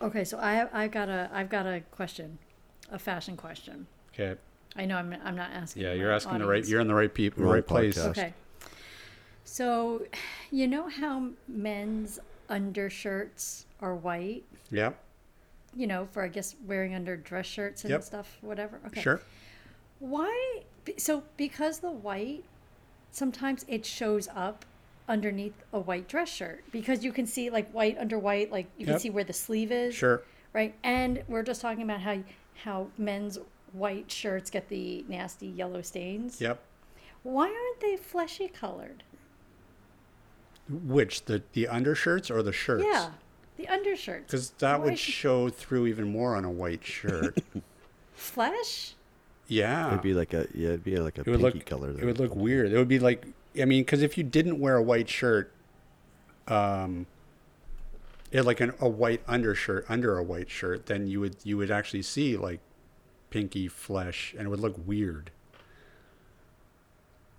Okay, so I I've got a I've got a question, a fashion question. Okay. I know I'm I'm not asking. Yeah, you're asking the right. You're in the right people, Wrong right place. podcast. Okay. So, you know how men's undershirts are white? Yeah. You know, for I guess wearing under dress shirts and Yep. stuff, whatever. Okay. Sure. Why? So because the white, sometimes it shows up underneath a white dress shirt because you can see like white under white, like you can see where the sleeve is. Sure. Right. And we're just talking about how how men's white shirts get the nasty yellow stains. Yep. Why aren't they fleshy colored? Which the the undershirts or the shirts? Yeah, the undershirts. Because that Why would should- show through even more on a white shirt. flesh. yeah. It'd be like a yeah, it'd be like a it would pinky look color. It would look weird. It would be like I mean, because if you didn't wear a white shirt, um, it like an, a white undershirt under a white shirt, then you would you would actually see like pinky flesh, and it would look weird.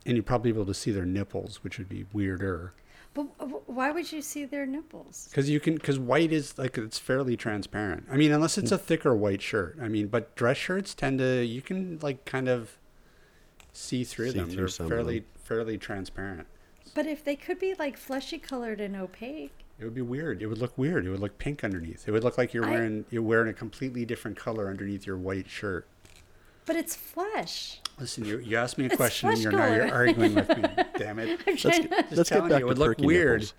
And you'd probably be able to see their nipples, which would be weirder. But why would you see their nipples? Because you can, because white is like it's fairly transparent. I mean, unless it's a thicker white shirt. I mean, but dress shirts tend to you can like kind of see through See them. through They're some of fairly them. Fairly transparent. But if they could be like fleshy colored and opaque, It would be weird. It would look weird. It would look pink underneath. It would look like you're I- wearing you're wearing a completely different color underneath your white shirt. but it's flesh. Listen, you, you asked me a It's question and you're now you're arguing with me. Damn it. I'm Let's get, Just let's get back you, it would to look weird. nipples.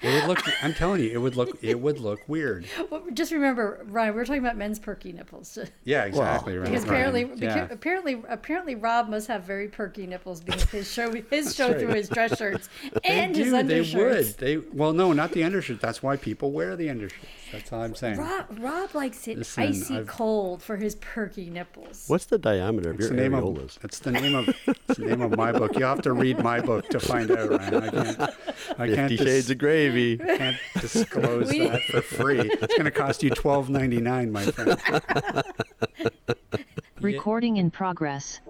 It would look. I'm telling you, it would look. It would look weird. Well, just remember, Ryan, we're talking about men's perky nipples. Yeah, exactly. right, Because right. apparently, yeah. apparently, apparently, Rob must have very perky nipples because his show, his show right. through his dress shirts they and his do. They would. They well, no, not the undershirt. That's why people wear the undershirts. That's all I'm saying. Rob, Rob likes it Listen, icy I've- cold for his perky nipples. What's the diameter of It's your the name areolas? of. It's the name of. It's the name of my book. You have to read my book to find out, Ryan. I can't. I can't. Fifty dis- Shades of Gravy. can't disclose We- that for free. It's going to cost you twelve ninety nine, my friend. Recording in progress.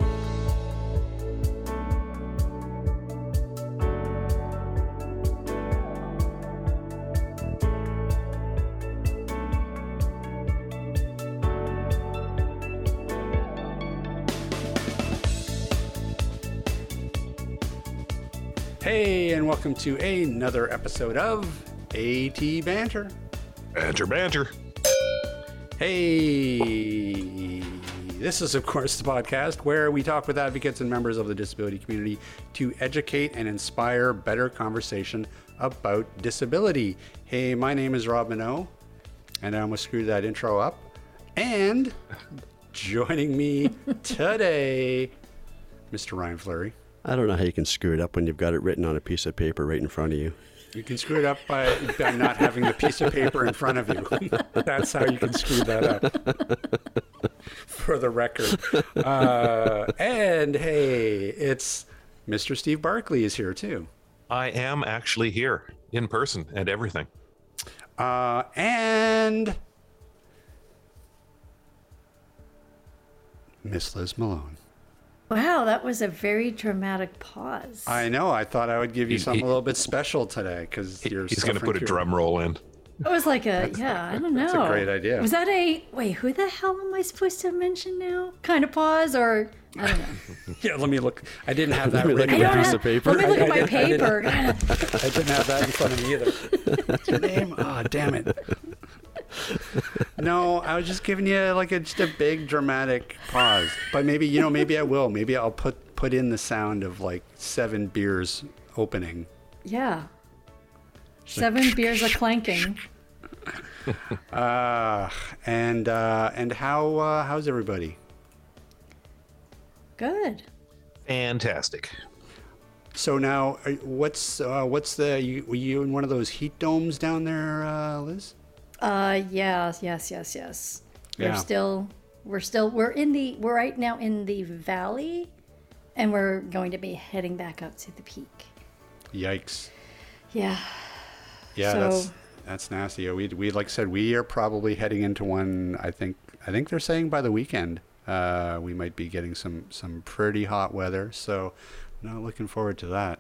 Hey, and welcome to another episode of AT Banter. Banter, banter. Hey, this is, of course, the podcast where we talk with advocates and members of the disability community to educate and inspire better conversation about disability. Hey, my name is Rob Mineault, and I almost screwed that intro up. And joining me today, Mr. Ryan Fleury. I don't know how you can screw it up when you've got it written on a piece of paper right in front of you. You can screw it up by, by not having the piece of paper in front of you. That's how you can screw that up. For the record. Uh, and hey, it's Mr. Steve Barclay is here too. I am actually here in person and everything. Uh, and Miss Liz Malone. Wow, that was a very dramatic pause. I know. I thought I would give you He- something he- a little bit special today because you're. He's going to suffering put a through- drum roll in. It was like a yeah, I don't know. that's a great idea. Was that a wait? Who the hell am I supposed to mention now? Kind of pause or I don't know. Yeah, let me look. I didn't have that Let me look written at I a down. piece have- of paper. Let me look I- at I my didn't- I didn't- paper. I didn't have that in front of me either. What's your name? Oh, damn it. No, I was just giving you like a, just a big dramatic pause. But maybe you know, maybe I will. Maybe I'll put put in the sound of like seven beers opening. yeah. Seven beers a clanking. Uh, and uh, and how uh, how's everybody? Good. Fantastic. So now, uh, what's uh, what's the you, were you in one of those heat domes down there, uh, Liz? Uh yes, yes, yes, yes. We're still we're still we're in the we're right now in the valley and we're going to be heading back up to the peak. Yikes! Yeah. Yeah, So- that's that's nasty. Yeah, We we like I said we are probably heading into one. I think I think they're saying by the weekend uh, we might be getting some some pretty hot weather. So not looking forward to that.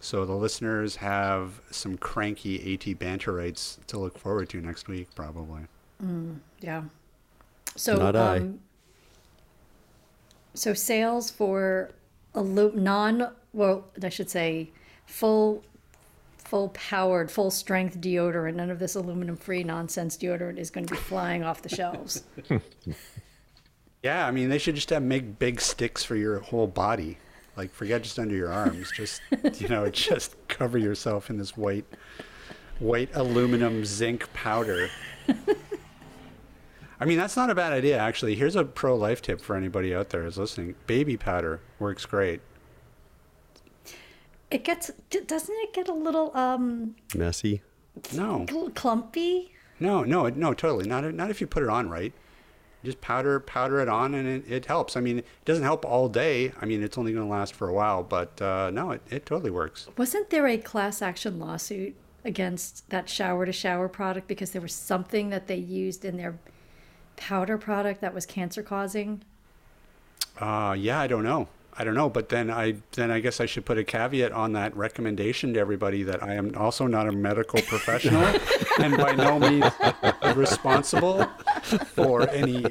So the listeners have some cranky AT banterites to look forward to next week, probably. Yeah. So Not I. um, so sales for alu- non well, I should say full full powered, full strength deodorant. None of this aluminum free nonsense deodorant is going to be flying off the shelves. Yeah, I mean, they should just have make big sticks for your whole body. Like, forget just under your arms. Just, you know, just cover yourself in this white, white aluminum zinc powder. I mean, that's not a bad idea, actually. Here's a pro life tip for anybody out there who's listening baby powder works great. It gets doesn't it get a little um Messy. No, clumpy? no, no, no, totally. Not, not if you put it on right. Just powder, powder it on, and it, it helps. I mean, it doesn't help all day. I mean, it's only going to last for a while, but uh, no, it, it totally works. Wasn't there a class action lawsuit against that shower to shower product because there was something that they used in their powder product that was cancer causing? Uh, yeah, I don't know. I don't know, but then I then I guess I should put a caveat on that recommendation to everybody that I am also not a medical professional and by no means responsible for any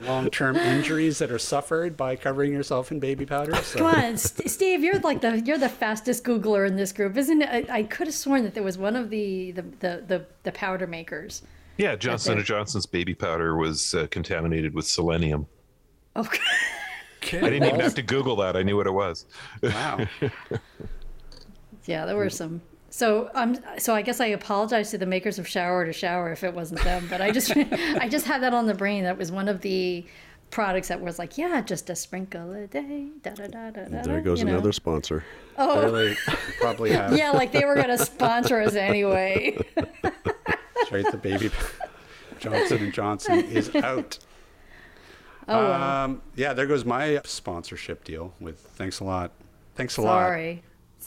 long-term injuries that are suffered by covering yourself in baby powder. So. Come on, St- Steve, you're like the you're the fastest Googler in this group, isn't it? I, I could have sworn that there was one of the the, the, the, the powder makers. Yeah, Johnson and Johnson's baby powder was uh, contaminated with selenium. Okay. I didn't even have to Google that. I knew what it was. Wow. Yeah, there were some. So um, so I guess I apologize to the makers of Shower to Shower if it wasn't them, but I just I just had that on the brain. That was one of the products that was like, yeah, just a sprinkle a day. Da, da, da, da, da, There goes you know. another sponsor. Clearly, probably have Yeah, like they were gonna sponsor us anyway. straight the baby. Johnson and Johnson is out. Oh well. Um, yeah, there goes my sponsorship deal with. Thanks a lot. Thanks a lot. Sorry.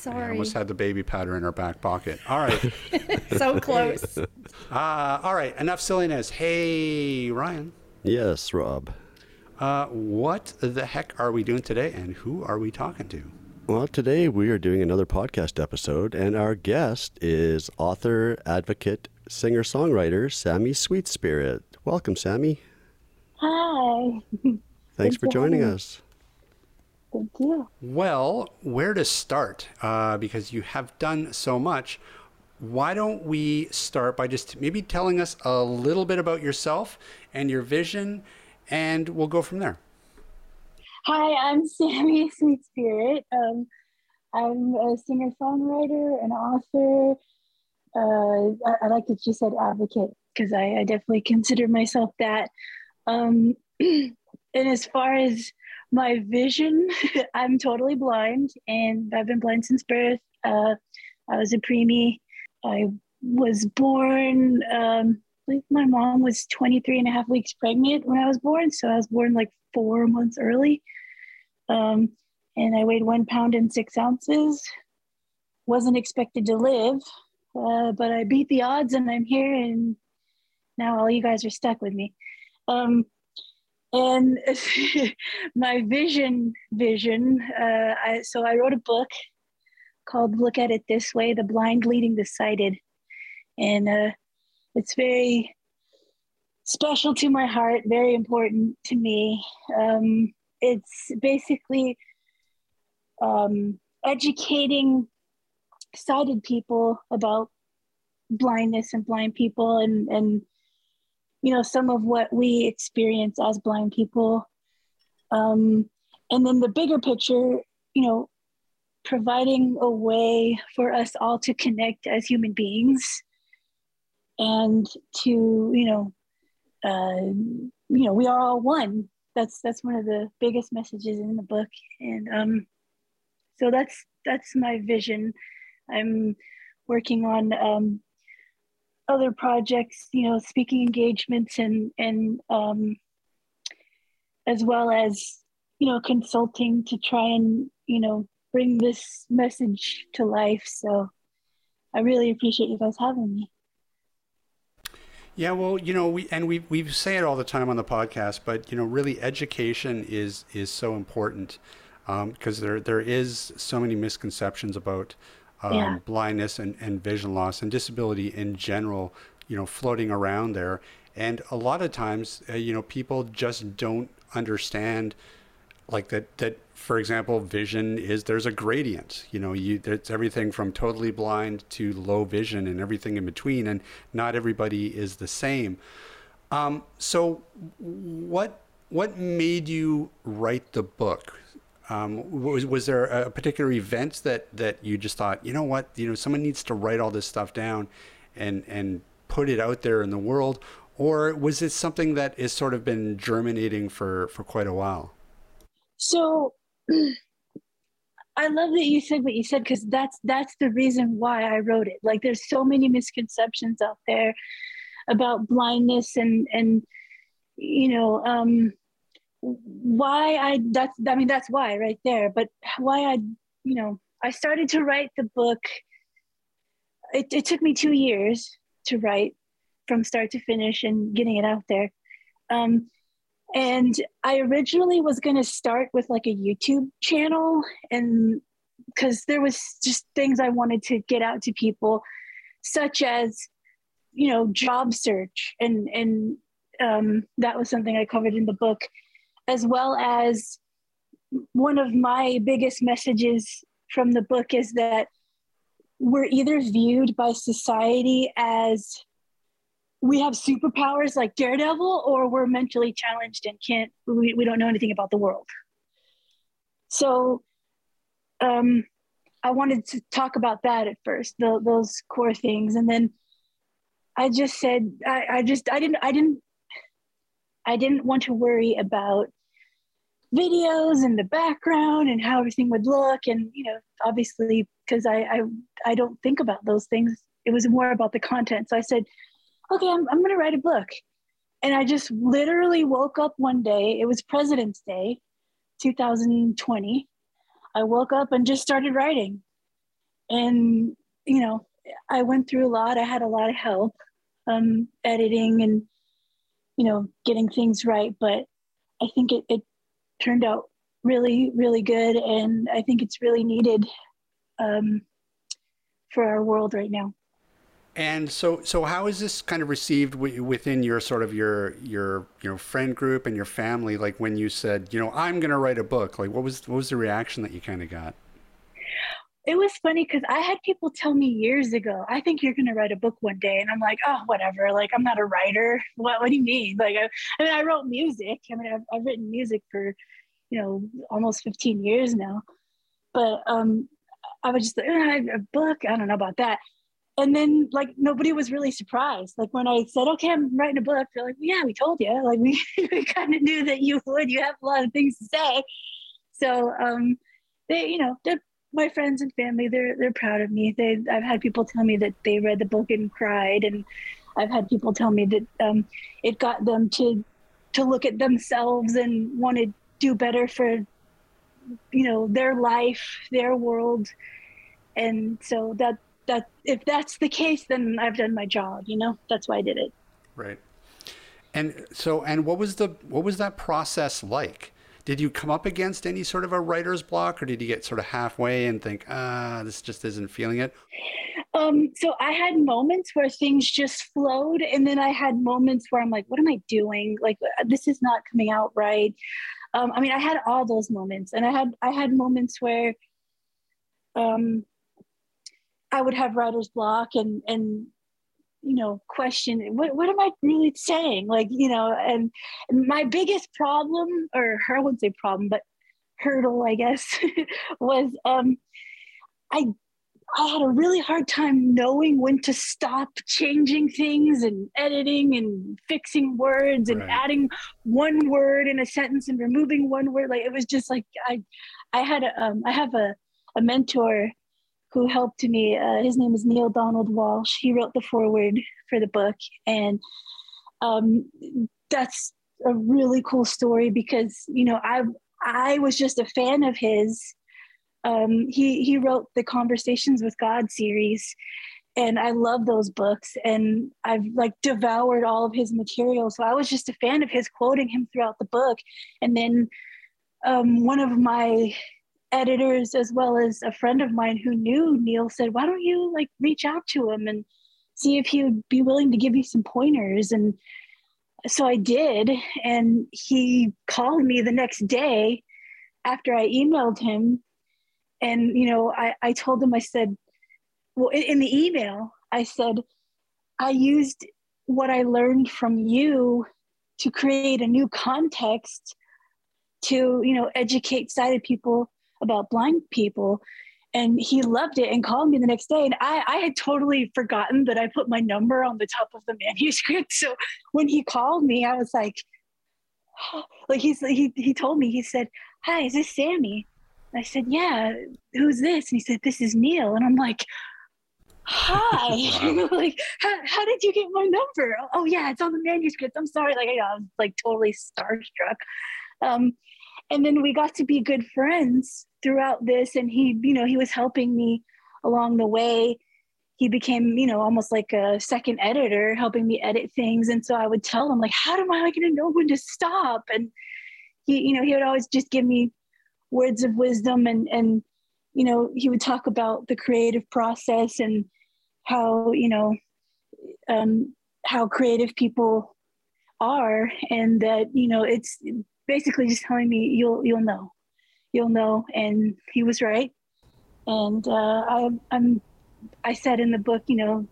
I almost had the baby powder in our back pocket. All right. so close. Uh, all right. Enough silliness. Hey, Ryan. Yes, Rob. Uh, what the heck are we doing today, and who are we talking to? Well, today we are doing another podcast episode, and our guest is author, advocate, singer songwriter Sammy Sweet Spirit. Welcome, Sammy. Hi. Thanks Thanks for for joining having me. us. Thank you. Well, where to start? Uh, because you have done so much. Why don't we start by just maybe telling us a little bit about yourself and your vision, and we'll go from there. Hi, I'm Sammy Sweet Spirit. Um, I'm a singer songwriter, an author. Uh, I, I like that you said advocate because I, I definitely consider myself that. Um, and as far as my vision, I'm totally blind and I've been blind since birth. Uh, I was a preemie. I was born, um, believe my mom was 23 and a half weeks pregnant when I was born. So I was born like four months early. Um, and I weighed one pound and six ounces. Wasn't expected to live, uh, but I beat the odds and I'm here. And now all you guys are stuck with me. Um, and my vision, vision. Uh, I, so I wrote a book called "Look at It This Way: The Blind Leading the Sighted," and uh, it's very special to my heart, very important to me. Um, it's basically um, educating sighted people about blindness and blind people and and you know some of what we experience as blind people. Um, and then the bigger picture you know providing a way for us all to connect as human beings and to you know uh, you know we are all one. That's that's one of the biggest messages in the book. And um so that's that's my vision. I'm working on um other projects you know speaking engagements and and um as well as you know consulting to try and you know bring this message to life so i really appreciate you guys having me Yeah, well, you know, we and we we say it all the time on the podcast, but you know, really, education is is so important. Um because um, there there is so many misconceptions about um, yeah. blindness and, and vision loss and disability in general, you know, floating around there. And a lot of times, uh, you know, people just don't understand like that that for example vision is there's a gradient you know you it's everything from totally blind to low vision and everything in between and not everybody is the same um, so what what made you write the book um, was was there a particular event that that you just thought you know what you know someone needs to write all this stuff down and and put it out there in the world or was it something that has sort of been germinating for for quite a while so I love that you said what you said because that's that's the reason why I wrote it. Like there's so many misconceptions out there about blindness and and you know um why I that's I mean that's why right there. But why I you know I started to write the book. It, it took me two years to write from start to finish and getting it out there. Um, and I originally was going to start with like a YouTube channel and because there was just things I wanted to get out to people such as you know job search and and um, that was something I covered in the book as well as one of my biggest messages from the book is that we're either viewed by society as we have superpowers like Daredevil, or we're mentally challenged and can't, we, we don't know anything about the world. So um, I wanted to talk about that at first, the, those core things. And then I just said, I, I just, I didn't, I didn't, I didn't want to worry about videos and the background and how everything would look. And, you know, obviously, because I, I, I don't think about those things. It was more about the content. So I said, okay, I'm, I'm going to write a book. And I just literally woke up one day, it was President's Day, 2020. I woke up and just started writing. And, you know, I went through a lot. I had a lot of help um, editing and, you know, getting things right. But I think it, it turned out really, really good. And I think it's really needed um, for our world right now. And so, so how is this kind of received w- within your sort of your your you know friend group and your family? Like when you said, you know, I'm going to write a book. Like, what was what was the reaction that you kind of got? It was funny because I had people tell me years ago, "I think you're going to write a book one day," and I'm like, "Oh, whatever. Like, I'm not a writer. What What do you mean? Like, I, I mean, I wrote music. I mean, I've, I've written music for, you know, almost 15 years now, but um, I was just like, a book. I don't know about that and then like nobody was really surprised. Like when I said, "Okay, I'm writing a book," they're like, "Yeah, we told you. Like we, we kind of knew that you would. You have a lot of things to say." So um, they, you know, my friends and family. They're they're proud of me. They I've had people tell me that they read the book and cried, and I've had people tell me that um, it got them to to look at themselves and want to do better for you know their life, their world, and so that that if that's the case, then I've done my job. You know, that's why I did it. Right. And so, and what was the what was that process like? Did you come up against any sort of a writer's block, or did you get sort of halfway and think, ah, this just isn't feeling it? Um, so I had moments where things just flowed, and then I had moments where I'm like, what am I doing? Like this is not coming out right. Um, I mean, I had all those moments, and I had I had moments where um, I would have writer's block and and you know question what what am I really saying? Like you know and, and my biggest problem or her I wouldn't say problem but hurdle I guess was um I I had a really hard time knowing when to stop changing things and editing and fixing words and right. adding one word in a sentence and removing one word. Like it was just like I, I had a, um, I have a, a mentor who helped me. Uh, his name is Neale Donald Walsch. He wrote the foreword for the book, and um, that's a really cool story because you know I I was just a fan of his. Um, he he wrote the Conversations with God series, and I love those books. And I've like devoured all of his material, so I was just a fan of his, quoting him throughout the book, and then um, one of my editors, as well as a friend of mine who knew Neale, said, "Why don't you like reach out to him and see if he would be willing to give you some pointers?" And so I did, and he called me the next day after I emailed him, and you know, I, I told him, I said, well, in, in the email, I said, I used what I learned from you to create a new context to you know educate sighted people about blind people. And he loved it and called me the next day. And I, I had totally forgotten that i put my number on the top of the manuscript. So when he called me i was like like he's he, he told me he said hi is this sammy i said yeah who's this? And he said this is neale. And i'm like hi. Wow. like how, how, did you get my number? Oh yeah it's on the manuscript. I'm sorry. Like i was like totally starstruck. Um, and then we got to be good friends throughout this and he you know he was helping me along the way. He became you know almost like a second editor helping me edit things. And so i would tell him like how am i going to know when to stop? And he you know he would always just give me words of wisdom and and you know he would talk about the creative process and how you know um, how creative people are and that you know it's basically just telling me you'll you'll know. You'll know. And he was right. And uh, I, i'm i said in the book you know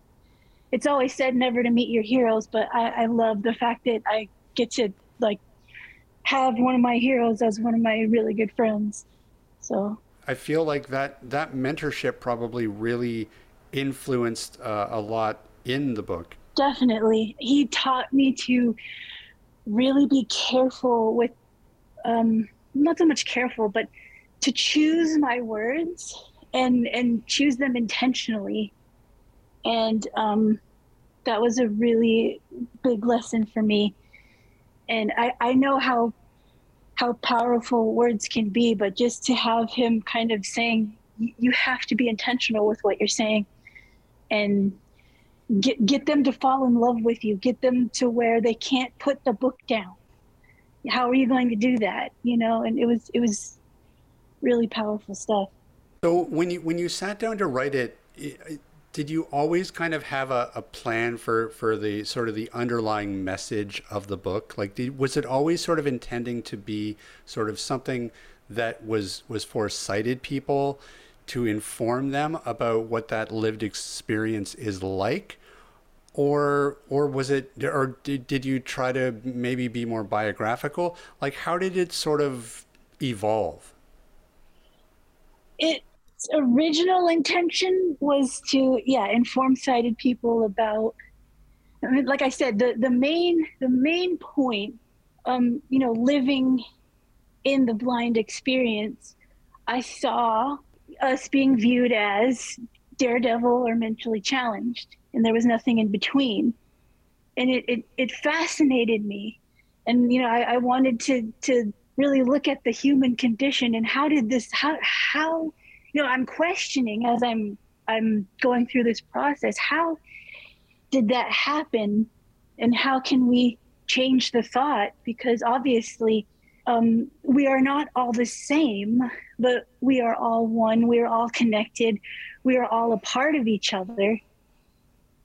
it's always said never to meet your heroes but I, I love the fact that i get to like have one of my heroes as one of my really good friends so i feel like that that mentorship probably really influenced uh, a lot in the book definitely he taught me to really be careful with um, not so much careful, but to choose my words and and choose them intentionally. And um, that was a really big lesson for me. And I, I know how how powerful words can be, but just to have him kind of saying, you have to be intentional with what you're saying and get get them to fall in love with you, get them to where they can't put the book down. How are you going to do that? You know and it was it was really powerful stuff. So when you when you sat down to write it did you always kind of have a, a plan for for the sort of the underlying message of the book? Like did, was it always sort of intending to be sort of something that was was for sighted people to inform them about what that lived experience is like? Or or was it or did, did you try to maybe be more biographical? Like how did it sort of evolve its original intention was to yeah inform sighted people about I mean, like i said the the main the main point um you know living in the blind experience i saw us being viewed as daredevil or mentally challenged and there was nothing in between. And it, it, it fascinated me. And, you know, I, I wanted to, to really look at the human condition and how did this, how, how, you know, I'm questioning as I'm, I'm going through this process, how did that happen? And how can we change the thought? Because obviously, um, we are not all the same, but we are all one. We are all connected. We are all a part of each other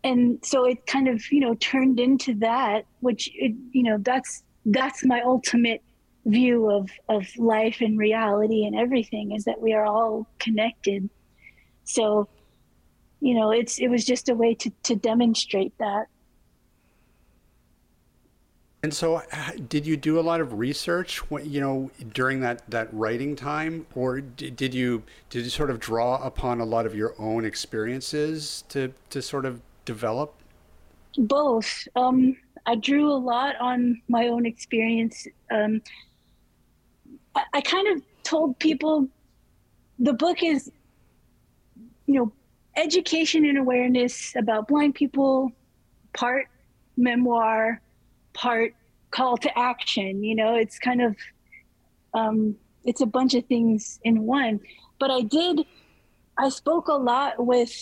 and so it kind of you know turned into that which it, you know that's that's my ultimate view of of life and reality and everything is that we are all connected so you know it's it was just a way to to demonstrate that and so did you do a lot of research you know during that that writing time or did you did you sort of draw upon a lot of your own experiences to to sort of develop? Both. Um, I drew a lot on my own experience. Um, I, kind of told people the book is, you know, education and awareness about blind people, part memoir, part call to action. You know, it's kind of, um, it's a bunch of things in one. But I did, I spoke a lot with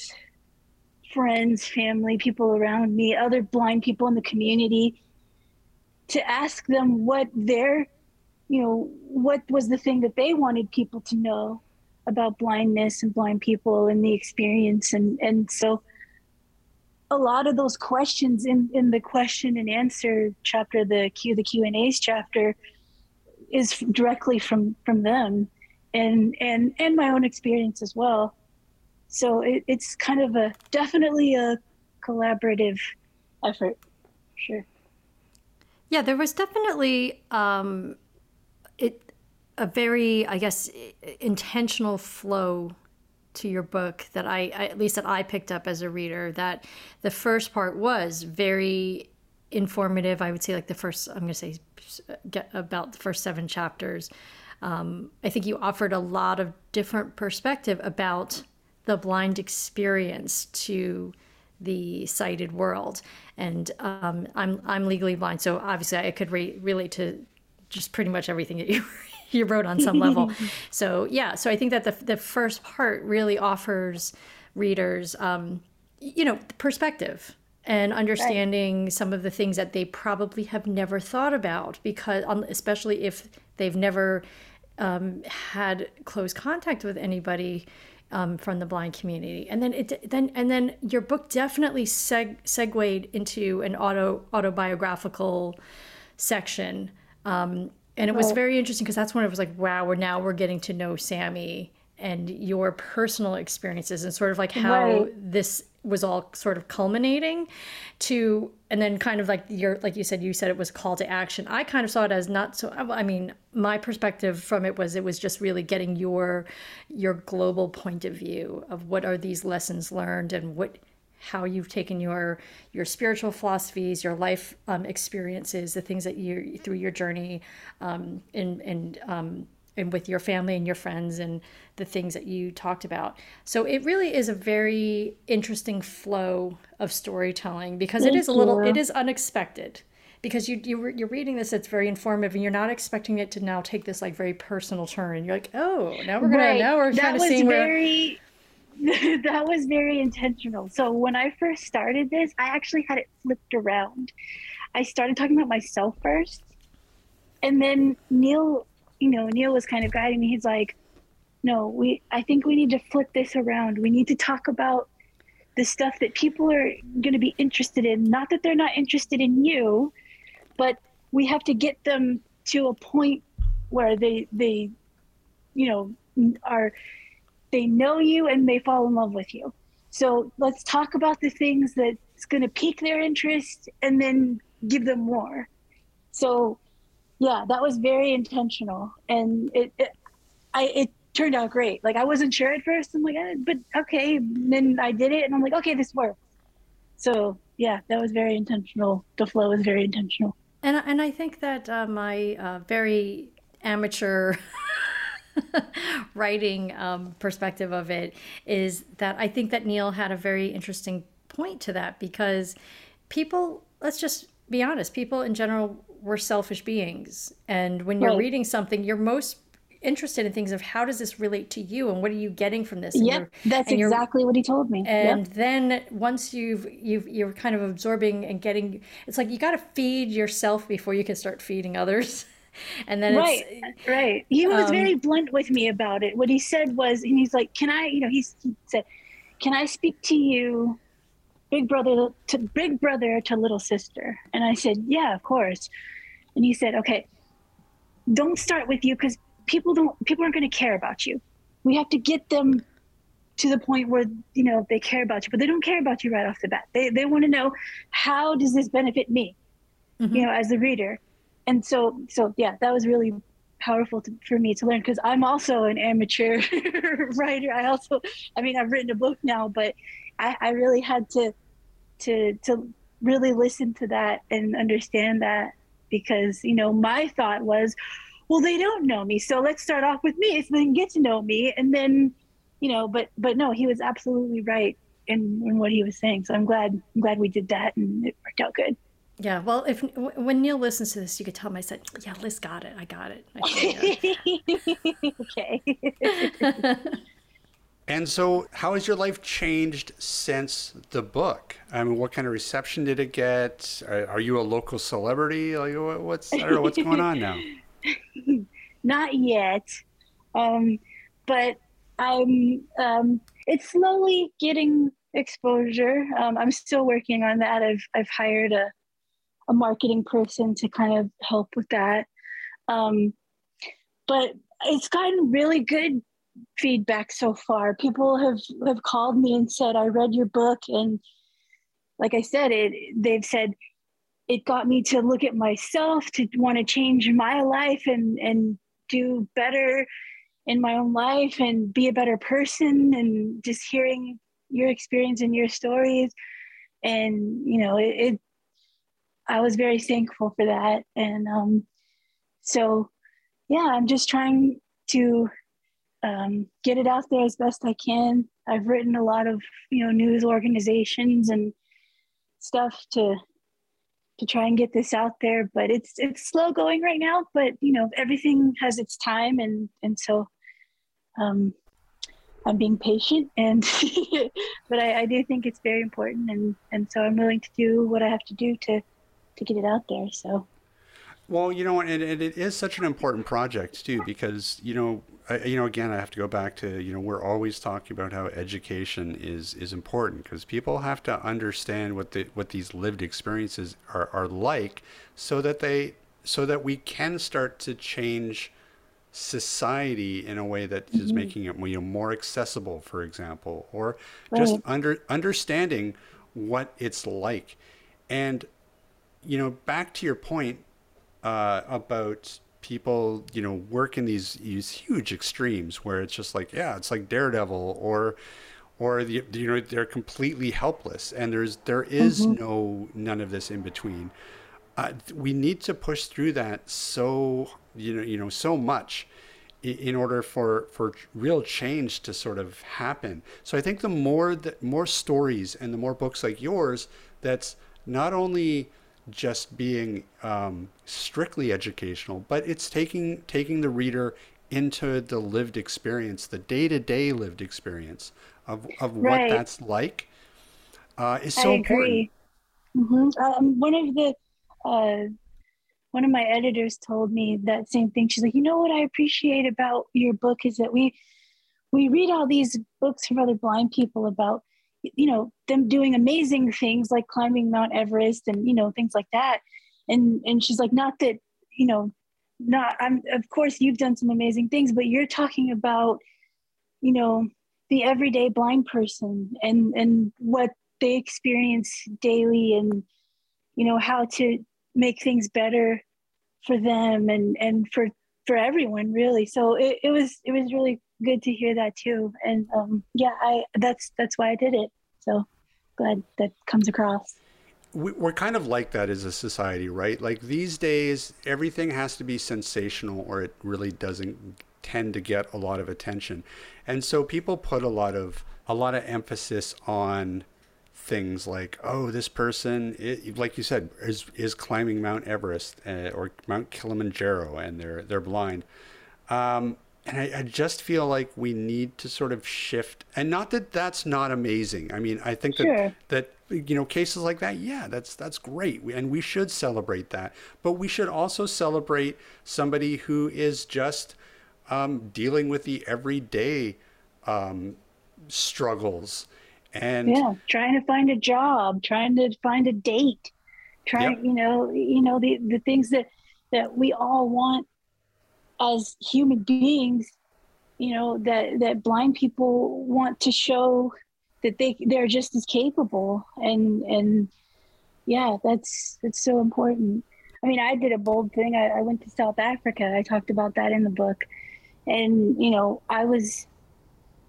friends, family, people around me, other blind people in the community, to ask them what their you know, what was the thing that they wanted people to know about blindness and blind people and the experience. And, and so a lot of those questions in, in the question and answer chapter, the Q, the Q and A's chapter is directly from, from them and, and, and my own experience as well. So it, it's kind of a, definitely a collaborative effort. Sure. Yeah, there was definitely um, a very, I guess, intentional flow to your book that I, at least that I picked up as a reader. That the first part was very informative. I would say like the first, I'm going to say about the first seven chapters. Um, I think you offered a lot of different perspective about the blind experience to the sighted world. And um, I'm I'm legally blind, so obviously I could re- relate to just pretty much everything that you you wrote on some level. so yeah, so I think that the the first part really offers readers, um, you know, perspective and understanding right. some of the things that they probably have never thought about because especially if they've never um, had close contact with anybody um, from the blind community, and then it then and then your book definitely seg- segued into an auto autobiographical section, um, and it was very interesting because that's when it was like, wow, we're now we're getting to know Sammy and your personal experiences and sort of like how right. this was all sort of culminating to and then kind of like your like you said you said it was a call to action i kind of saw it as not so i mean my perspective from it was it was just really getting your your global point of view of what are these lessons learned and what how you've taken your your spiritual philosophies your life um, experiences the things that you through your journey um, and and um, and with your family and your friends and the things that you talked about. So it really is a very interesting flow of storytelling because Thank it is a little you. it is unexpected because you, you you're reading this it's very informative and you're not expecting it to now take this like very personal turn you're like oh now we're gonna right. now we're trying to see very where... that was very intentional so when i first started this i actually had it flipped around i started talking about myself first and then neale you know, Neale was kind of guiding me. He's like, no, we, I think we need to flip this around. We need to talk about the stuff that people are going to be interested in. Not that they're not interested in you, but we have to get them to a point where they, they, you know, are, they know you and they fall in love with you. So let's talk about the things that's going to pique their interest and then give them more. So yeah, that was very intentional, and it, it I it turned out great. Like I wasn't sure at first. I'm like, eh, but okay. And then I did it, and I'm like, okay, this works. So yeah, that was very intentional. The flow was very intentional. And and I think that uh, my uh, very amateur writing um, perspective of it is that I think that Neale had a very interesting point to that because people, let's just be honest, people in general we're selfish beings. And when you're right. reading something, you're most interested in things of how does this relate to you and what are you getting from this? Yeah, that's exactly what he told me. And yep. then once you've you've you're kind of absorbing and getting, it's like you got to feed yourself before you can start feeding others. and then right, right. He was um, very blunt with me about it. What he said was, and he's like, "Can I?" You know, he said, "Can I speak to you?" Big brother to big brother to little sister. And I said, Yeah, of course. And he said, Okay, don't start with you because people don't people aren't going to care about you. We have to get them to the point where you know they care about you, but they don't care about you right off the bat. They they want to know how does this benefit me, mm-hmm. you know, as a reader. And so so yeah, that was really powerful to, for me to learn because I'm also an amateur writer. I also, I mean, I've written a book now, but I, I really had to to to really listen to that and understand that because you know my thought was well they don't know me so let's start off with me so they can get to know me. And then you know but but no he was absolutely right in, in what he was saying. So i'm glad i'm glad we did that and it worked out good yeah well if when neale listens to this you could tell him i said yeah liz got it i got it I okay And so, how has your life changed since the book? I mean, what kind of reception did it get? Are, are you a local celebrity? Like, what's I don't know what's going on now. not yet. Um, but I'm um, it's slowly getting exposure. Um, I'm still working on that. I've I've hired a a marketing person to kind of help with that. Um, but it's gotten really good feedback so far. People have have called me and said, "I read your book," and like I said, it they've said it got me to look at myself, to want to change my life and and do better in my own life and be a better person and just hearing your experience and your stories and you know it, it i was very thankful for that. And um so yeah i'm just trying to um, get it out there as best i can. I've written a lot of you know news organizations and stuff to to try and get this out there but it's it's slow going right now but you know everything has its time and and so um i'm being patient and but I, I do think it's very important and and so i'm willing to do what i have to do to to get it out there so. Well, you know, and, and it is such an important project too, because you know, I, you know, again, I have to go back to you know, we're always talking about how education is is important because people have to understand what the what these lived experiences are are like, so that they so that we can start to change society in a way that is mm-hmm. making it you know more accessible, for example, or just under understanding what it's like, and you know, back to your point uh, about people, you know, work in these these huge extremes where it's just like, yeah, it's like Daredevil, or or the, you know they're completely helpless, and there's there is no none of this in between. Uh, we need to push through that so you know you know so much i- in order for for real change to sort of happen. So I think the more that more stories and the more books like yours that's not only just being um, strictly educational, but it's taking taking the reader into the lived experience, the day to day lived experience of of what Right. that's like, uh, is so important. agree. hmm Um, one of the uh, one of my editors told me that same thing. She's like, you know what I appreciate about your book is that we we read all these books from other blind people about you know them doing amazing things like climbing Mount Everest and you know things like that. And and she's like, not that you know, not I'm of course you've done some amazing things, but you're talking about you know the everyday blind person and and what they experience daily and you know how to make things better for them and and for for everyone really so it, it was it was really good to hear that too and um yeah i that's that's why i did it so glad that comes across we- we're kind of like that as a society, right? Like these days, everything has to be sensational or it really doesn't tend to get a lot of attention. And so people put a lot of a lot of emphasis on things like, oh, this person, i like you said, is is climbing Mount Everest uh, or Mount Kilimanjaro, and they're they're blind. Um, and I, I just feel like we need to sort of shift, and not that that's not amazing. I mean, I think that Sure. that you know cases like that, yeah, that's that's great, We- and we should celebrate that. But we should also celebrate somebody who is just um, dealing with the everyday um, struggles, and yeah trying to find a job trying to find a date trying Yep. you know you know the the things that that we all want as human beings you know that that blind people want to show that they they're just as capable. And and yeah that's that's so important. I mean i did a bold thing. I, I went to south africa. I talked about that in the book. And you know i was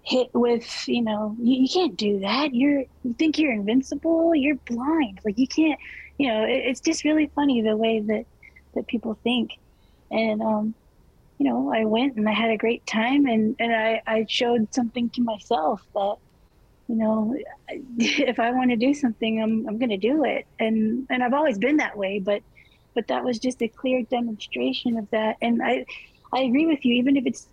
hit with you know you, you can't do that. You're you think you're invincible? You're blind. Like you can't you know it, it's just really funny the way that that people think. And um you know i went and i had a great time and and i i showed something to myself that you know if i want to do something i'm i'm going to do it. And and i've always been that way but but that was just a clear demonstration of that. And i i agree with you even if it's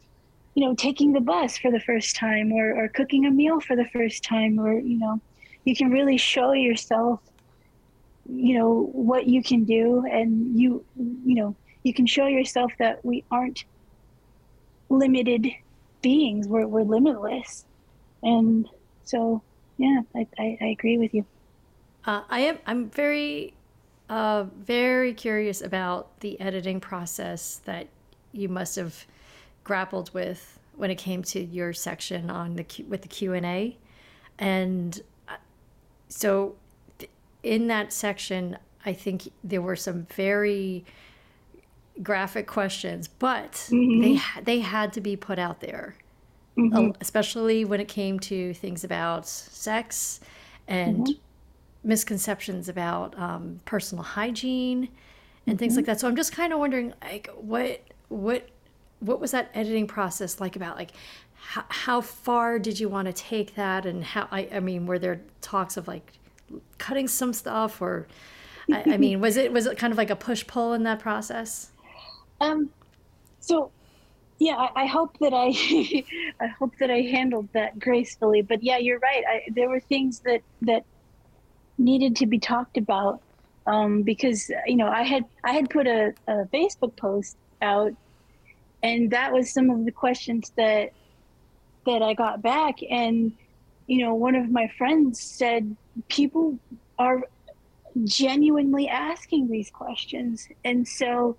you know taking the bus for the first time or, or cooking a meal for the first time or you know you can really show yourself you know what you can do and you you know you can show yourself that we aren't limited beings. We're we're limitless, and so yeah, I I, I agree with you. Uh, I am. I'm very, uh, very curious about the editing process that you must have grappled with when it came to your section on the Q, with the Q and A, and uh, so in that section, I think there were some very graphic questions, but they ha- they had to be put out there, Uh, especially when it came to things about sex and misconceptions about um, personal hygiene and things like that. So I'm just kind of wondering, like, what what what was that editing process like about like how, how far did you want to take that? And how I, I mean were there talks of like cutting some stuff or I, I mean was it was it kind of like a push pull in that process Um, so yeah, I, I hope that I, I hope that I handled that gracefully. But yeah, you're right. I, there were things that that needed to be talked about um, because you know I had I had put a, a Facebook post out, and that was some of the questions that that I got back, and you know one of my friends said people are genuinely asking these questions, and so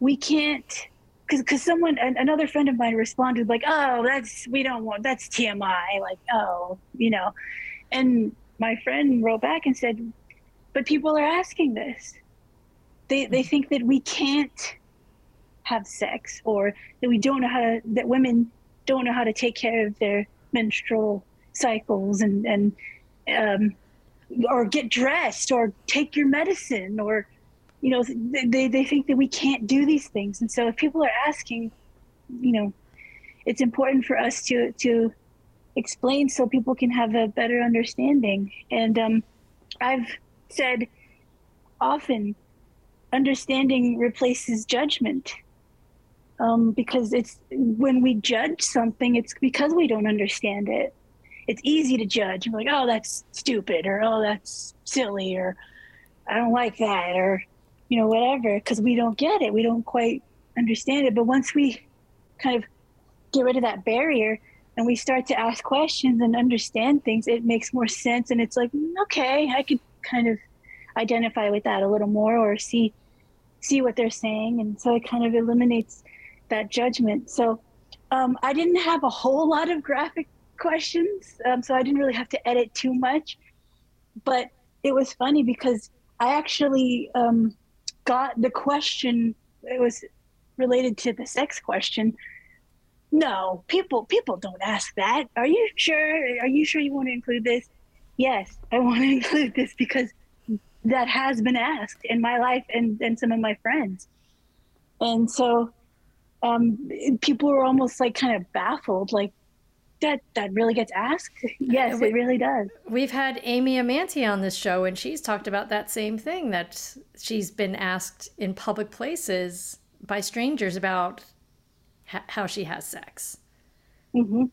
we can't because because someone an, another friend of mine responded like oh that's we don't want that's tmi like oh you know. And my friend wrote back and said but people are asking this. They they think that we can't have sex or that we don't know how to that women don't know how to take care of their menstrual cycles and and um or get dressed or take your medicine or you know they, they think that we can't do these things. And so if people are asking you know it's important for us to to explain so people can have a better understanding. And um, i've said often understanding replaces judgment. Um, because it's when we judge something it's because we don't understand it. It's easy to judge like oh that's stupid or oh that's silly or i don't like that or you know, whatever, because we don't get it. We don't quite understand it. But once we kind of get rid of that barrier and we start to ask questions and understand things, it makes more sense. And it's like, mm, okay, I could kind of identify with that a little more or see see what they're saying. And so it kind of eliminates that judgment. So um, I didn't have a whole lot of graphic questions, um, so I didn't really have to edit too much. But it was funny because I actually um, the question it was related to the sex question. No people people don't ask that. Are you sure? Are you sure you want to include this? Yes i want to include this because that has been asked in my life and and some of my friends. And so um people were almost like kind of baffled like that that really gets asked yes it really does We've had Amy Amanti on this show, and she's talked about that same thing that she's been asked in public places by strangers about h- how she has sex. hmm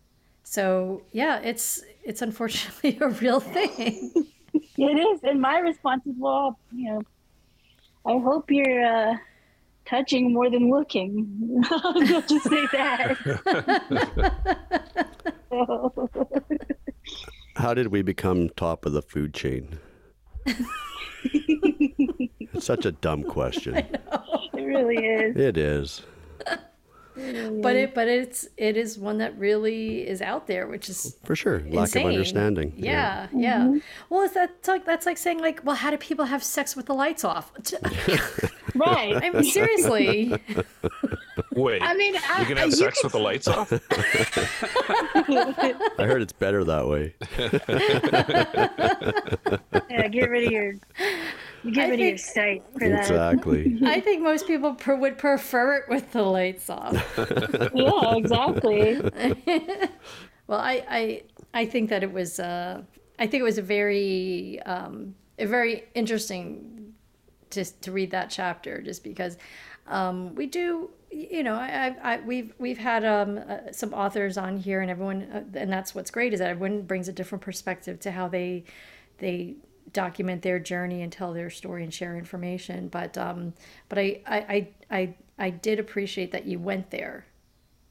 So yeah, it's it's unfortunately a real thing. It is, and my response is, well, you know, I hope you're uh, touching more than looking. I'll just say that. So, How did we become top of the food chain? It's such a dumb question. it really is. It is. Mm. but it but it's it is one that really is out there, which is For sure. Lack insane. of understanding. Yeah, yeah. Mm-hmm. Well, is that like that's like saying like, well, how do people have sex with the lights off? Right. I mean, seriously. Wait, I mean, I, you can have you sex could- with the lights off? I heard it's better that way. yeah, get rid of your, get I rid of your think- sight for that. Exactly. I think most people per- would prefer it with the lights off. Yeah, exactly. Well, I, I, I think that it was, uh, I think it was a very, um, a very interesting to, to read that chapter just because um, we do, you know, I, I, we've, we've had um, uh, some authors on here and everyone, uh, and that's what's great is that everyone brings a different perspective to how they, they document their journey and tell their story and share information. But um, but I, I I I I did appreciate that you went there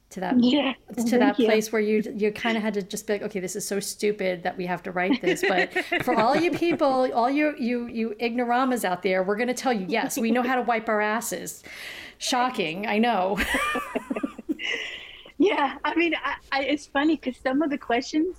to that Yeah. to that you. place where you you kind of had to just be like, okay, this is so stupid that we have to write this. But for all you people, all you you you ignoramas out there, we're going to tell you, yes, we know how to wipe our asses. Shocking, I know. Yeah, I mean, I, I, it's funny because some of the questions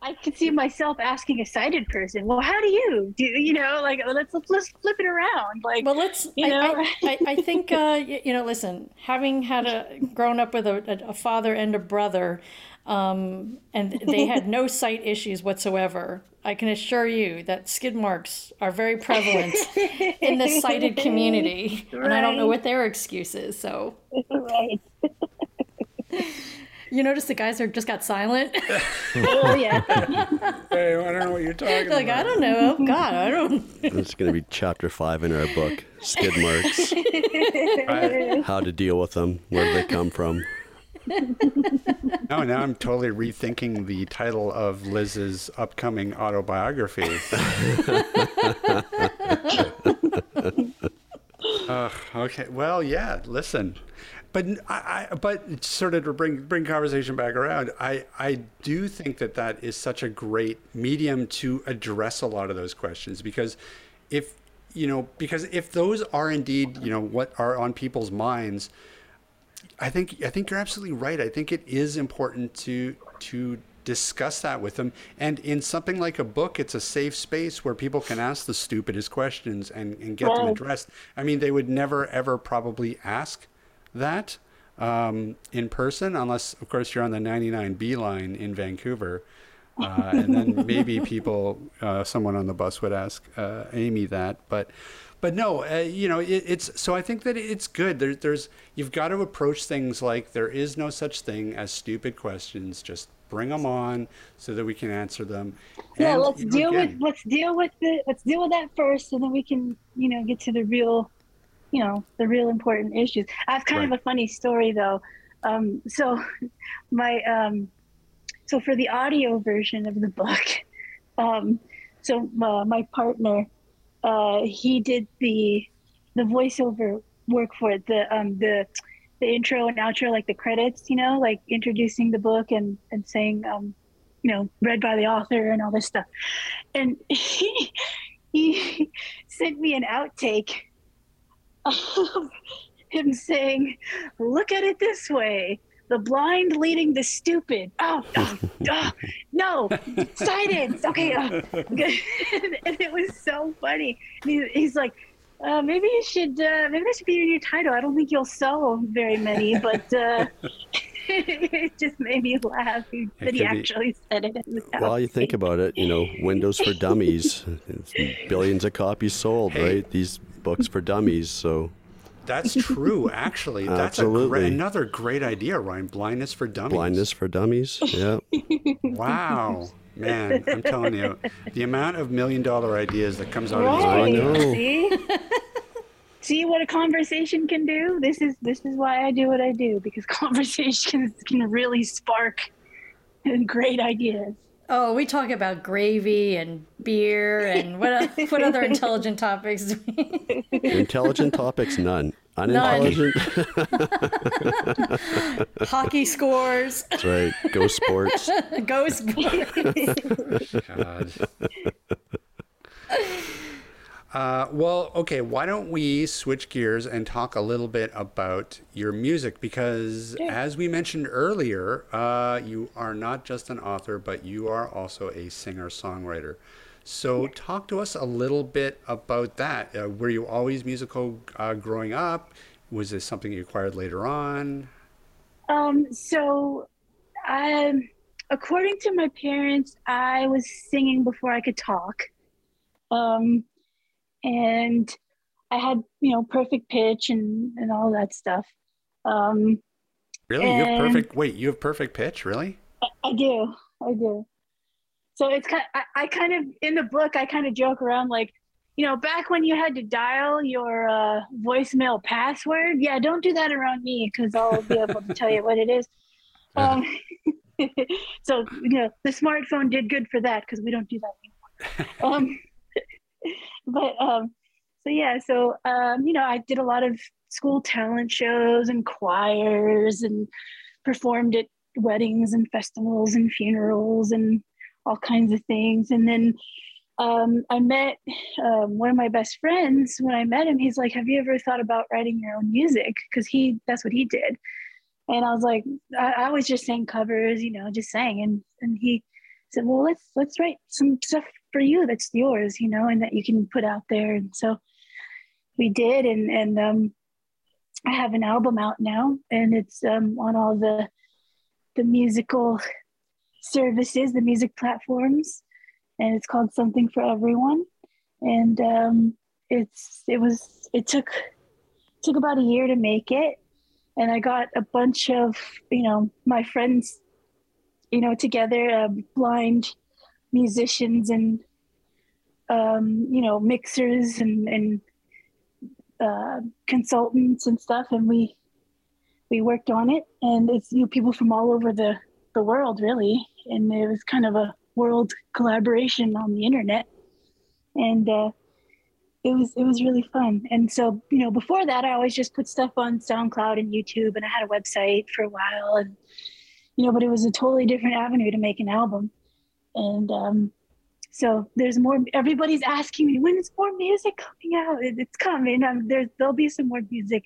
I could see myself asking a sighted person. Well, how do you do? You know, like let's let's flip it around. Like, Well, let's. You I, know? I, I, I think uh, you know. Listen, having had a grown up with a, a father and a brother, um, and they had no sight issues whatsoever. I can assure you that skid marks are very prevalent in the sighted community, and I don't know what their excuse is. So right? You notice the guys are just got silent. Oh yeah. Hey, I don't know what you're talking like I don't know. Oh God, I don't. It's going to be chapter five in our book, Skid Marks. How to deal with them, where do they come from. No, now I'm totally rethinking the title of Liz's upcoming autobiography. Ugh, okay, well, yeah. Listen, but I, I, but sort of to bring bring conversation back around, I I do think that that is such a great medium to address a lot of those questions because if you know because if those are indeed you know what are on people's minds I think I think you're absolutely right. I think it is important to to discuss that with them. And in something like a book, it's a safe space where people can ask the stupidest questions and, and get them addressed. I mean, they would never ever probably ask that um, in person, unless of course you're on the 99B line in Vancouver. Uh, and then maybe people, uh, someone on the bus would ask uh, Amy that, but, but no, uh, you know, it, it's so I think that it's good. There, there's you've got to approach things like there is no such thing as stupid questions. Just bring them on so that we can answer them. Yeah, And, let's you know, deal with again, let's deal with the let's deal with that first, and then we can you know get to the real, you know, the real important issues. I have kind Right. of a funny story though. Um, so, my um, so for the audio version of the book, um, so uh, my partner, uh, he did the the voiceover work for it, the um the the intro and outro, like the credits, you know, like introducing the book and and saying um you know, read by the author and all this stuff. And he, he sent me an outtake of him saying, Look at it this way. The blind leading the stupid. Oh, oh, oh, no, sighted. Okay. uh, and it was so funny. He- he's like, uh, maybe you should, uh, maybe that should be your new title. I don't think you'll sell very many, but uh, it just made me laugh that he could be- actually said it Well, you think about it, you know, Windows for Dummies, billions of copies sold, right? These books for dummies. So that's true. Actually, that's a great, Absolutely. another great idea, Ryan. Blindness for dummies. blindness for dummies. Yeah. Wow, man, I'm telling you, the amount of million dollar ideas that comes out of these Right. I podcasts. know. See? See what a conversation can do? This is this is why I do what I do because conversations can really spark great ideas. Oh, we talk about gravy and beer and what what other intelligent topics? do we- Intelligent topics, none. Unintelligent, Hockey scores, that's right. Go sports. ghost. God. Uh, well, okay, why don't we switch gears and talk a little bit about your music? Because as we mentioned earlier, uh, you are not just an author, but you are also a singer songwriter. So, talk to us a little bit about that. Uh, were you always musical uh, growing up? Was this something you acquired later on? Um, so, um, according to my parents, I was singing before I could talk. Um, and I had, you know, perfect pitch and, and all that stuff. Um, Really? You have perfect. Wait, you have perfect pitch? Really? I do. I do. So it's kind I, I kind of in the book I kind of joke around like, you know, back when you had to dial your uh, voicemail password. Yeah, don't do that around me because I'll be able to tell you what it is. Um, so you know, the smartphone did good for that because we don't do that anymore. Um, but um, so yeah, so um, you know, I did a lot of school talent shows and choirs and performed at weddings and festivals and funerals and all kinds of things. And then um, I met um, one of my best friends. When I met him, he's like, "Have you ever thought about writing your own music?" Because he that's what he did. And I was like, I, I was just saying covers, you know, just sang. And and he said, "Well, let's let's write some stuff for you that's yours, you know, and that you can put out there." And so we did, and and um, I have an album out now, and it's um, on all the the musical services, the music platforms, and it's called Something for Everyone. And um, it's it was it took took about a year to make it, and I got a bunch of you know my friends, you know, together, uh, blind musicians and um, you know mixers and and uh, consultants and stuff, and we we worked on it, and it's you people from all over the the world really, and it was kind of a world collaboration on the internet, and uh, it was it was really fun. And so you know, before that, I always just put stuff on SoundCloud and YouTube, and I had a website for a while, and you know, but it was a totally different avenue to make an album, and um, so there's more. Everybody's asking me when is more music coming out. It, it's coming. There's there'll be some more music.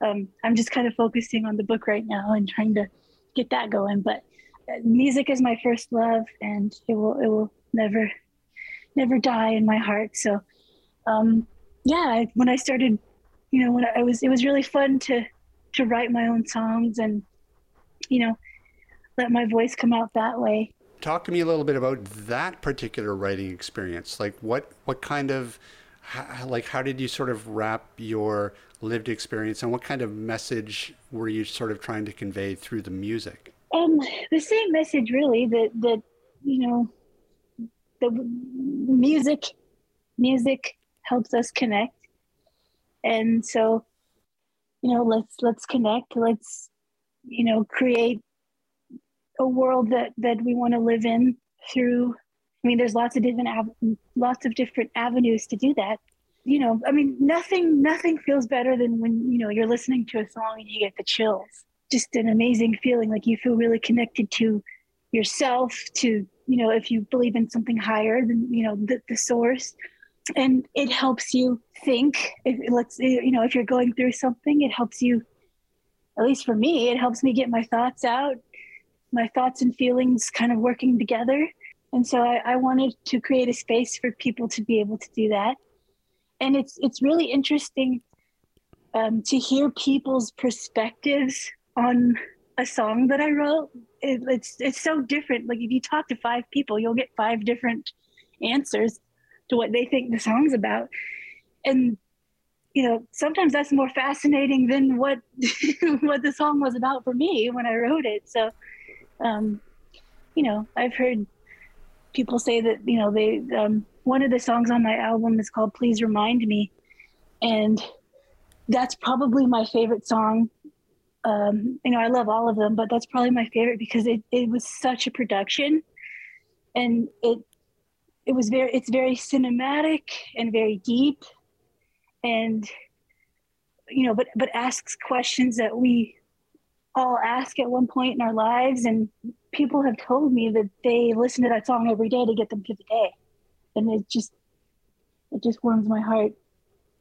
Um, I'm just kind of focusing on the book right now and trying to get that going. But uh, music is my first love, and it will it will never never die in my heart. So um, yeah, when I started, you know, when I was, it was really fun to to write my own songs and you know let my voice come out that way talk to me a little bit about that particular writing experience. Like what what kind of how, like how did you sort of wrap your lived experience and what kind of message were you sort of trying to convey through the music? Um, the same message really that that you know the music music helps us connect and so you know let's let's connect let's you know create a world that that we want to live in through i mean there's lots of different av- lots of different avenues to do that. You know i mean nothing nothing feels better than when you know you're listening to a song and you get the chills. Just an amazing feeling like you feel really connected to yourself to you know if you believe in something higher than you know the, the source. And it helps you think. If let's you know if you're going through something it helps you at least for me it helps me get my thoughts out my thoughts and feelings kind of working together. And so I, I wanted to create a space for people to be able to do that. And it's it's really interesting um, to hear people's perspectives on a song that I wrote. It, it's it's so different. Like if you talk to five people, you'll get five different answers to what they think the song's about. And you know, sometimes that's more fascinating than what what the song was about for me when I wrote it. So um, you know, I've heard people say that you know they um, one of the songs on my album is called "Please Remind Me," and that's probably my favorite song. Um, you know, I love all of them, but that's probably my favorite because it, it was such a production, and it it was very it's very cinematic and very deep, and you know, but but asks questions that we all ask at one point in our lives and people have told me that they listen to that song every day to get them through the day and it just it just warms my heart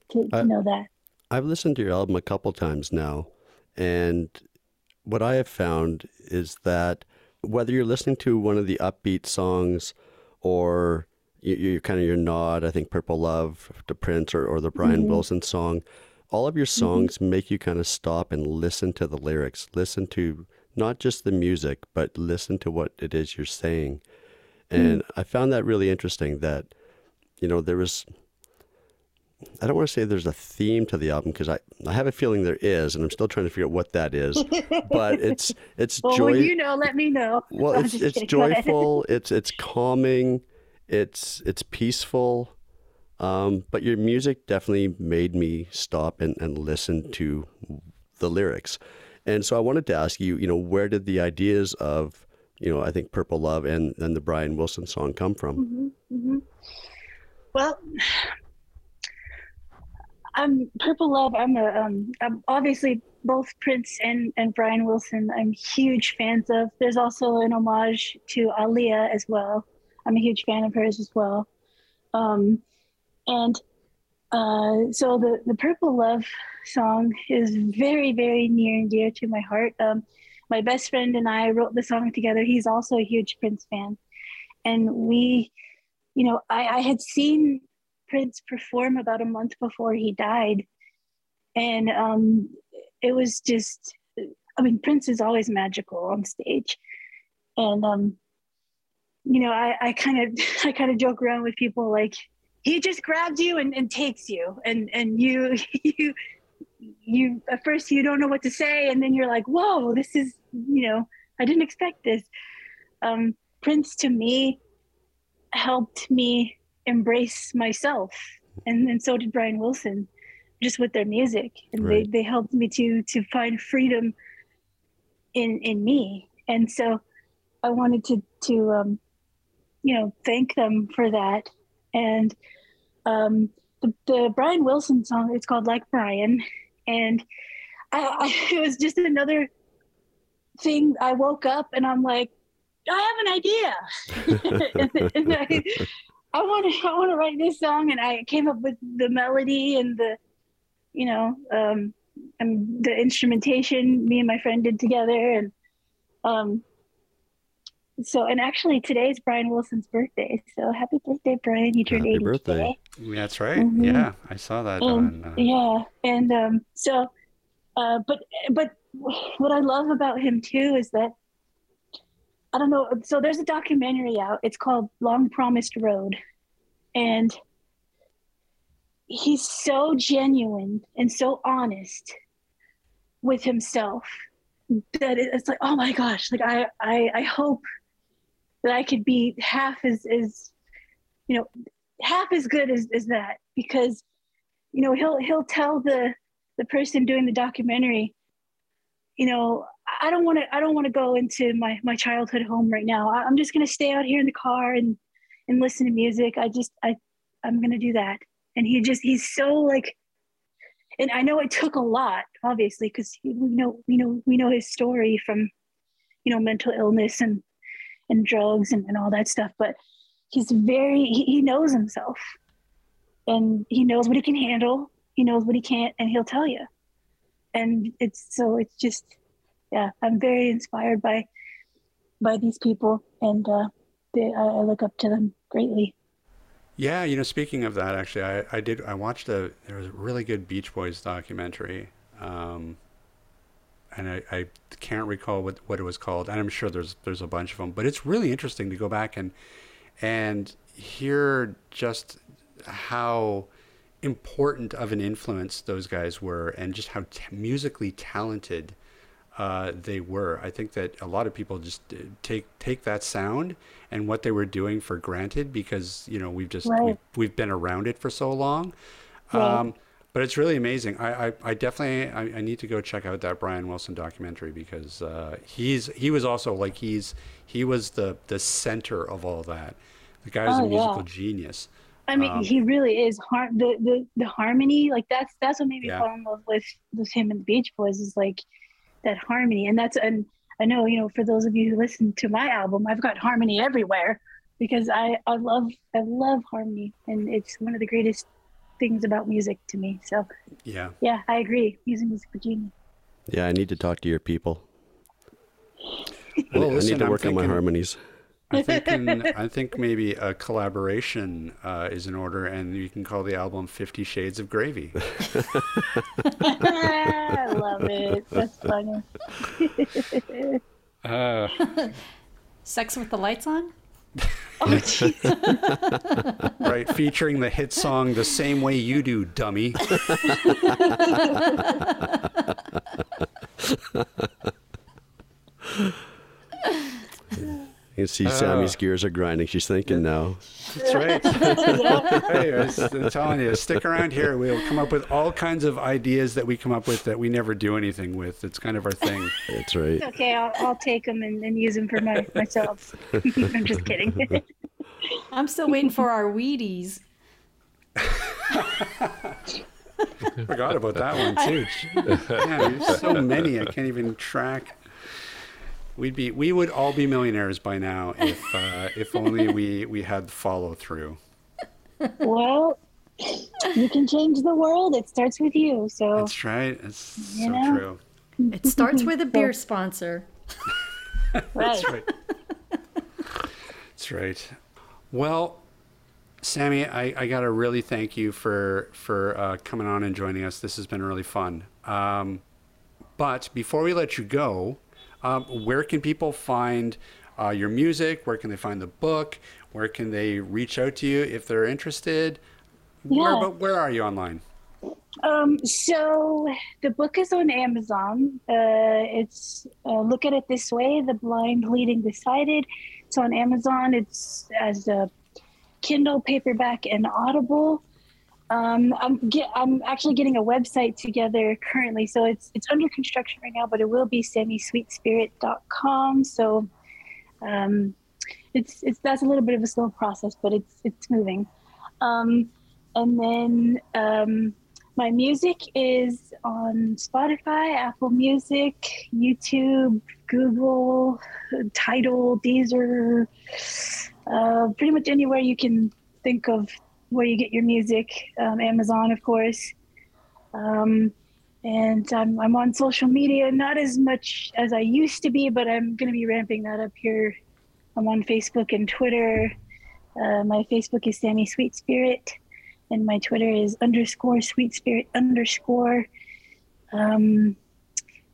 to, to know that i've listened to your album a couple times now and what i have found is that whether you're listening to one of the upbeat songs or you, you kind of your nod i think purple love to prince or, or the brian mm-hmm. wilson song all of your mm-hmm. songs mm-hmm. make you kind of stop and listen to the lyrics, listen to not just the music, but listen to what it is you're saying. And mm-hmm. I found that really interesting that, you know, there was, I don't want to say there's a theme to the album because I, I have a feeling there is, and I'm still trying to figure out what that is. but it's it's well, joy. you know, let me know. Well, it's it's joyful. it's it's calming. It's it's peaceful. Um, but your music definitely made me stop and, and listen to the lyrics. And so I wanted to ask you, you know, where did the ideas of, you know, I think Purple Love and, and the Brian Wilson song come from? Mm-hmm, mm-hmm. well, I'm Purple Love. I'm a um, I'm obviously both Prince and and Brian Wilson. I'm huge fans of. There's also an homage to Aaliyah as well. I'm a huge fan of hers as well. Um, and uh, so the the Purple Love song is very very near and dear to my heart. Um, my best friend and I wrote the song together. He's also a huge Prince fan, and we, you know, I, I had seen Prince perform about a month before he died, and um, it was just. I mean, Prince is always magical on stage, and um, you know, I, I kind of I kind of joke around with people like he just grabs you and, and takes you. And and you you you at first you don't know what to say. And then you're like whoa this is you know i didn't expect this. Um, prince to me helped me embrace myself. And and so did brian wilson just with their music. And Right. they, they helped me to to find freedom in in me. And so i wanted to to um you know thank them for that and um the, the brian wilson song it's called like brian. And I, I it was just another thing. I woke up and i'm like i have an idea. And, and I, I want to I want to write this song, and I came up with the melody and the, you know, um, and the instrumentation. Me and my friend did together, and um, so and actually today's Brian Wilson's birthday. So happy birthday, Brian! You turned Happy eighty birthday. today. That's right. Mhm. Yeah, I saw that And, on. Uh, yeah, and um, so, uh, but but what I love about him too is that I don't know. So there's a documentary out. It's called Long Promised Road, and he's so genuine and so honest with himself that it's like, oh my gosh! Like I I, I hope that I could be half as as you know half as good as, as that. Because you know he'll he'll tell the the person doing the documentary you know i don't want to i don't want to go into my my childhood home right now. I- i'm just going to stay out here in the car and and listen to music. I just i i'm going to do that. And he just he's so like and i know it took a lot obviously because we know we know we know his story from you know mental illness and and drugs and, and all that stuff but he's very he, he knows himself. And he knows what he can handle. He knows what he can't and he'll tell you. And it's so it's just yeah i'm very inspired by by these people and uh they, I, I look up to them greatly. Yeah, you know, speaking of that, actually, I, I did. I watched a there was a really good Beach Boys documentary, um, and I, I can't recall what, what it was called. And I'm sure there's there's a bunch of them, but it's really interesting to go back and and hear just how important of an influence those guys were, and just how t- musically talented uh, they were. I think that a lot of people just uh, take take that sound and what they were doing for granted because you know we've just Right. we've, we've been around it for so long. Right. Um, but it's really amazing. I, I, I definitely I, I need to go check out that Brian Wilson documentary because uh, he's he was also like he's he was the the center of all that. The guy's Oh, a musical yeah. genius. i mean Um, he really is har- the, the the harmony like that's that's what made me Yeah. fall in love with with him and the beach boys is like that harmony and that's and i know you know for those of you who listen to my album i've got harmony everywhere because i i love i love harmony and it's one of the greatest things about music to me so Yeah. yeah i agree Using music is for genius Yeah, I need to talk to your people. I, Well, I listen, need to I'm work on my harmonies. I think I think maybe a collaboration uh, is in order, and you can call the album Fifty Shades of Gravy. i love it that's funny Uh, Sex with the lights on? oh right, featuring the hit song "The Same Way You Do, Dummy." You can see Sammy's uh, gears are grinding. She's thinking now. That's right. hey, I was I'm telling you, stick around here. We'll come up with all kinds of ideas that we come up with that we never do anything with. It's kind of our thing. That's right. okay i'll, I'll take them and, and use them for my, myself i'm just kidding I'm still waiting for our Wheaties. Forgot about that one too. Yeah, there's so many I can't even track. We'd be we would all be millionaires by now if uh, if only we we had follow through. Well, you can change the world. It starts with you. So That's right. It's You so know? true. It starts with a beer sponsor. right. That's right. That's right. Well, Sammy, I, I got to really thank you for for uh, coming on and joining us. This has been really fun. Um, but before we let you go, um, where can people find uh, your music? Where can they find the book? Where can they reach out to you if they're interested? Where, Yeah. but where are you online? Um, so the book is on Amazon. Uh, it's uh, look at it this way: the blind leading the sighted. It's on Amazon. It's as a Kindle paperback and Audible. Um, I'm get, I'm actually getting a website together currently, so it's it's under construction right now, but it will be sammysweetspirit.com. So um, it's it's that's a little bit of a slow process, but it's it's moving. Um, and then um, my music is on Spotify, Apple Music, YouTube, Google, Tidal, Deezer, uh, pretty much anywhere you can think of where you get your music. Um, Amazon, of course. Um, and I'm, I'm on social media, not as much as I used to be, but I'm going to be ramping that up here. I'm on Facebook and Twitter. Uh, my Facebook is Sammy Sweet Spirit and my Twitter is underscore sweet spirit underscore. Um,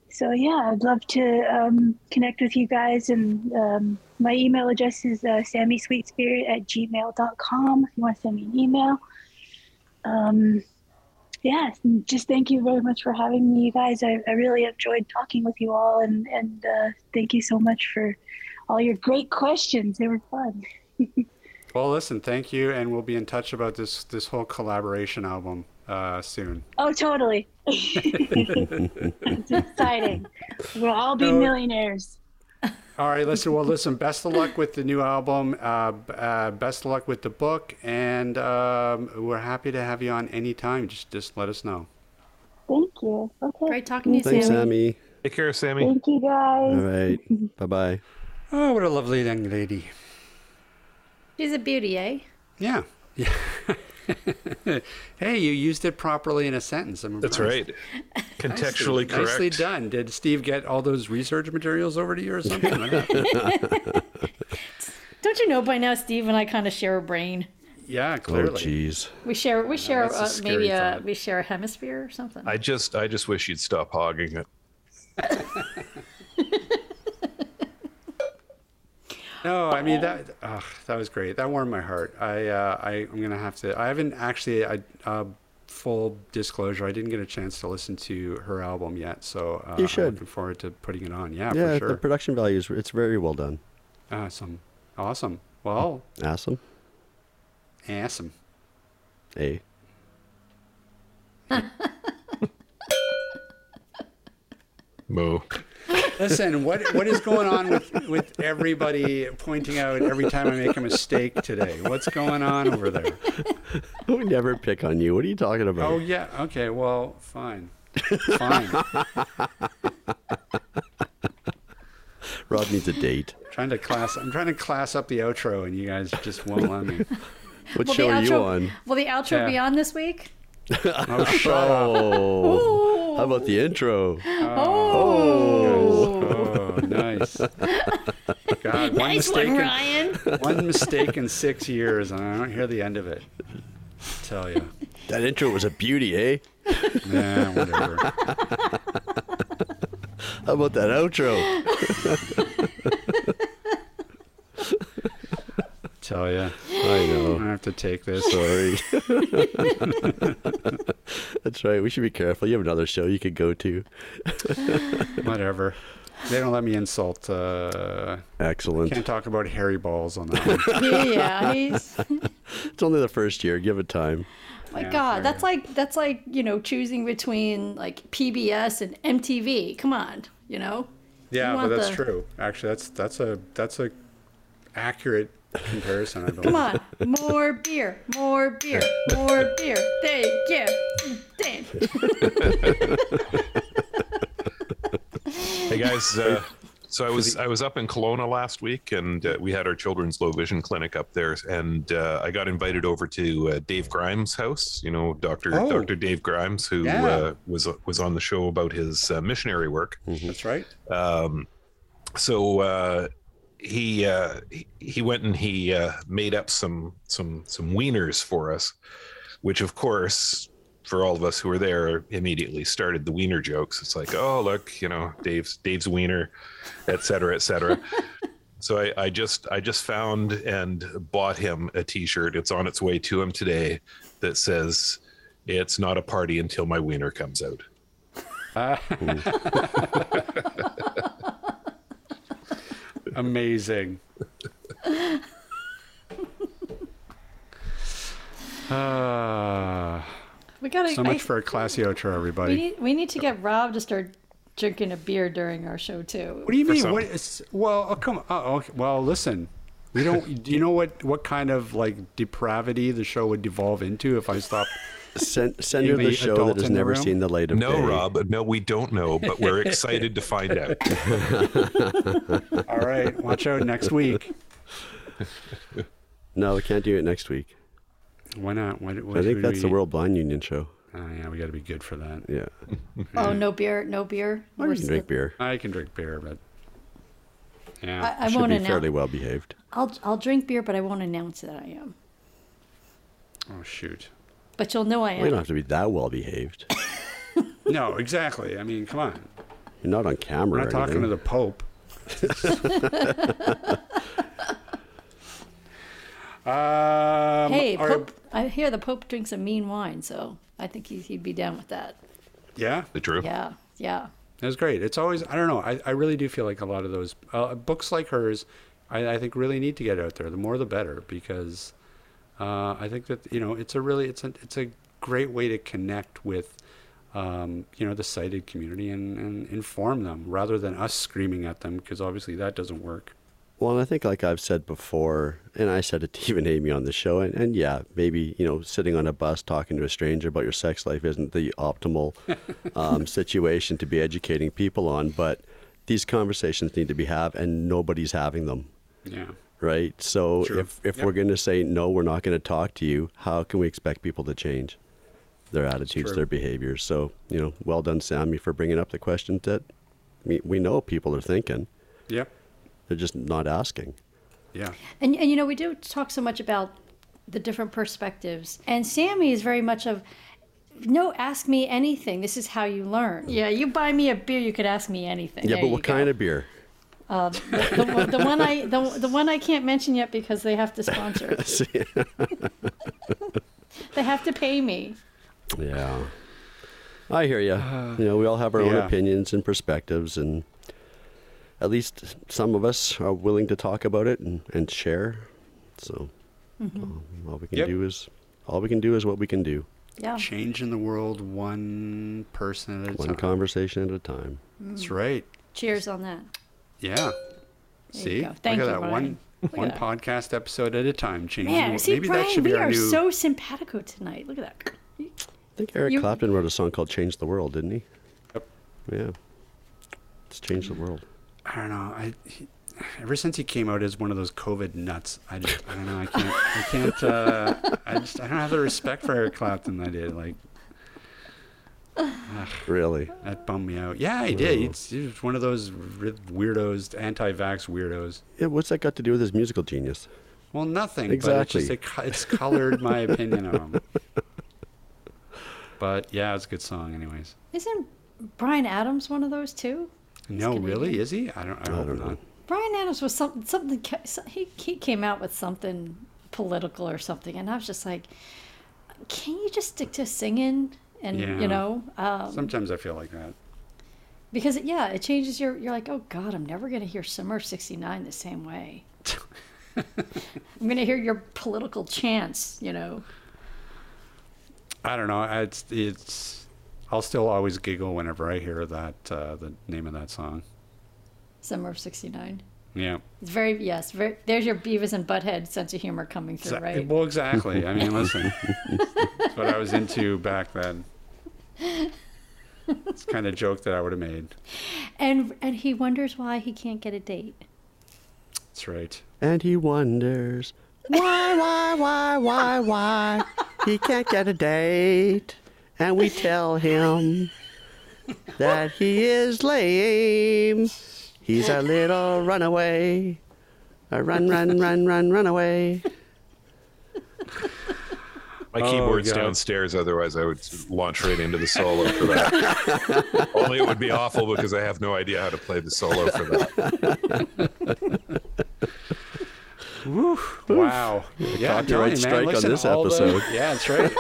so yeah, I'd love to um, connect with you guys, and um, my email address is uh, sammysweetspirit at gmail.com if you want to send me an email. Um, yeah, just thank you very much for having me, you guys. I, I really enjoyed talking with you all, and and uh, thank you so much for all your great questions. They were fun. Well, listen, thank you, and we'll be in touch about this this whole collaboration album uh, soon. Oh, totally. it's exciting. We'll all be millionaires. All right, listen. Well, listen. Best of luck with the new album. Uh, uh, best of luck with the book, and um, we're happy to have you on anytime. Just just let us know. Thank you. Okay. Great talking to you, Thanks, Sammy. Sammy. Take care, Sammy. Thank you, guys. All right. bye bye. Oh, what a lovely young lady. She's a beauty, eh? Yeah. Yeah. hey, you used it properly in a sentence. I'm That's impressed. right. Contextually correct. Nicely done. Did Steve get all those research materials over to you or something? Don't you know by now, Steve and I kind of share a brain. yeah, Oh, clearly. jeez. We share, we share, that's uh, scary maybe a, we share a hemisphere or something. I just, I just wish you'd stop hogging it. No, I mean that. ugh, that was great. That warmed my heart. I, uh, I, I'm gonna have to. I haven't actually. I, uh, full disclosure, I didn't get a chance to listen to her album yet, so uh, You I'm should. looking forward to putting it on. Yeah, for sure. Yeah, the production value is it's very well done. Awesome, awesome. Well, Awesome. awesome. Hey. Moo. Listen, what what is going on with with everybody pointing out every time I make a mistake today? What's going on over there? We never pick on you. What are you talking about? Oh yeah. Okay. Well, fine. Fine. Rob needs a date. trying to class. I'm trying to class up the outro, and you guys just won't let me. What Will show the are you outro, on? Will the outro be on this week? Oh, shut up. Oh, how about the intro? Oh, Oh, nice. God, one nice mistake. one, in- one mistake in six years, and I don't hear the end of it. tell you. That intro was a beauty, eh? Yeah, whatever. How about that outro? tell you. I know. I have to take this. Sorry. That's right. We should be careful. You have another show you could go to. Whatever. They don't let me insult. Uh, Excellent. can't talk about hairy balls on that one. yeah, he's. It's only the first year. Give it time. My Yeah, God, fair that's like that's like you know choosing between like PBS and MTV. Come on, you know. Yeah, You but that's the- true. Actually, that's that's a that's a accurate comparison. I believe. Come on, more beer, more beer, more beer. Thank you. Thank Hey guys, uh, so I was I was up in Kelowna last week, and uh, we had our children's low vision clinic up there, and uh, I got invited over to uh, Dave Grimes' house. You know, Doctor Oh. Doctor Dave Grimes, who Yeah. uh, was was on the show about his uh, missionary work. That's right. Um, so uh, he, uh, he he went and he uh, made up some some some wieners for us, which of course for all of us who were there immediately started the wiener jokes. It's like, oh look, you know, Dave's Dave's wiener, et cetera, et cetera. so I, I just I just found and bought him a T-shirt. It's on its way to him today that says, "It's not a party until my wiener comes out." Amazing. Ah, We gotta. so much I- for a classy outro, we everybody. need. We need to get Rob to start drinking a beer during our show too. What do you mean? some. What is, well, oh, come on. Oh, okay. Well, listen. We don't. do you know what what kind of like depravity the show would devolve into if I stopped? Send, send her the the show that has in the never room? seen the light of No, day. No, Rob. No, we don't know, but we're excited to find out. All right, watch out next week. No, we can't do it next week. Why not? What, what I think should that's the World Blind Union show. Oh yeah, we got to be good for that. Yeah. Oh, no beer, no beer. Or can s- drink beer. I can drink beer, but yeah. I, I Should won't be announce. fairly well behaved. I'll I'll drink beer, but I won't announce that I am. oh shoot. But you'll know I am. We don't have to be that well behaved. No, exactly. I mean, come on. You're not on camera. We're or not talking to the Pope. um, Hey, are- Pope! I hear the Pope drinks a mean wine, so I think he, he'd be down with that. Yeah, The true. Yeah, yeah. That's great. It's always I don't know. I, I really do feel like a lot of those uh, books like hers, I, I think really need to get out there. The more the better because uh, I think that you know it's a really it's a it's a great way to connect with um, you know the sighted community and, and inform them rather than us screaming at them because obviously that doesn't work. Well, and I think, like I've said before, and I said it to even Amy on the show, and, and yeah, maybe, you know, sitting on a bus talking to a stranger about your sex life isn't the optimal um, situation to be educating people on, but these conversations need to be had, and nobody's having them, Yeah. Right? So True. if, if Yep. we're going to say, no, we're not going to talk to you, how can we expect people to change their attitudes, their behaviors? So, you know, well done, Sammy, for bringing up the question that we, we know people are thinking. Yep. They're just not asking. Yeah. And and you know we do talk so much about the different perspectives, and Sammy is very much of. No, ask me anything. This is how you learn. Yeah, you buy me a beer, you could ask me anything. Yeah, There but you what go. kind of beer? Um, the, one- the one I the, the one I can't mention yet because they have to sponsor. it. they have to pay me. Yeah. I hear you. Uh, you know, we all have our own opinions and perspectives, and at least some of us are willing to talk about it and, and share. So mm-hmm. um, all we can Yep. do is all we can do is what we can do. Yeah. Changing the world one person at a One time. One conversation at a time. Mm. That's right. Cheers on that. Yeah. There See, you go. Thank look you, at that Brian. one Look one that. podcast episode at a time. Changing. Man, see, Maybe Brian, that should be we our are new. so simpatico tonight. Look at that. I think Eric You- Clapton wrote a song called "Change the World," didn't he? Yep. Yeah. It's changed the world. I don't know. I he, ever since he came out as one of those COVID nuts, I just I don't know. I can't. I can't. Uh, I just I don't have the respect for Eric Clapton that I did. Like Really? that bummed me out. Yeah, he did. He's, he was one of those weirdos, anti-vax weirdos. Yeah. What's that got to do with his musical genius? Well, nothing. Exactly. But it's, just, it, it's colored my opinion of him. But yeah, it's a good song, anyways. Isn't Bryan Adams one of those too? No, Canadian. really? Is he? I don't. I, I don't not. know. Bryan Adams was something. Something. He he came out with something political or something, and I was just like, can you just stick to singing? And Yeah. you know, um, Sometimes I feel like that. because it, yeah, it changes your. You're like, oh God, I'm never gonna hear Summer '69 the same way. I'm gonna hear your political chants. You know. I don't know. It's it's. I'll still always giggle whenever I hear that uh, the name of that song. Summer of '69. Yeah. It's very yes. Very, there's your Beavis and Butthead sense of humor coming through, right? Well, exactly. I mean, listen, what I was into back then. It's the kind of joke that I would have made. And and he wonders why he can't get a date. That's right. And he wonders why, why, why, why, why he can't get a date. And we tell him that he is lame. He's a little runaway. A run, run, run, run, run away. My Oh, keyboard's God. downstairs, otherwise I would launch right into the solo for that. Only it would be awful because I have no idea how to play the solo for that. Woo. Wow. Yeah, I'm Copyright you, strike on this all the- episode. yeah, that's right.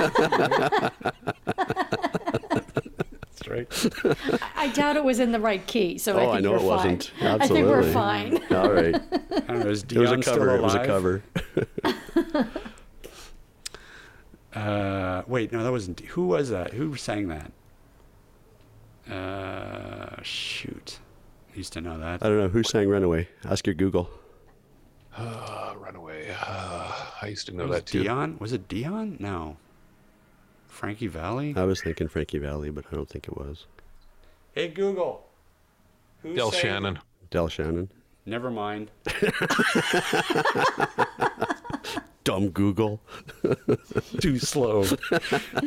that's right. I doubt it was in the right key, so I Oh, think I know we're it wasn't. fine. I think we're fine. All right. I don't know, is It was a Dion still cover. It was a cover. Uh, wait, no, that wasn't. Who was that? Who sang that? Uh, shoot. I used to know that. I don't know. Who sang Runaway? Ask your Google. Uh, Runaway. Uh, I used to know was that too. Dion? Was it Dion? No. Frankie Valli? I was thinking Frankie Valli, but I don't think it was. Hey, Google. Who Del sang- Shannon. Del Shannon. Never mind. Dumb Google. Too slow.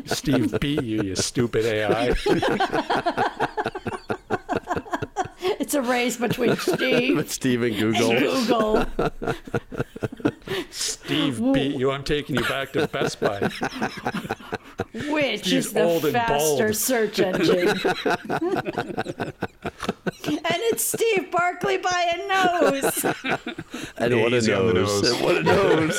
Steve beat you, you stupid AI. It's a race between Steve Stephen and Google. Google. Steve beat you. I'm taking you back to Best Buy. Which He's is the old faster search engine? and it's Steve Barclay by a nose. And what a Easy on the nose. nose. And What a nose.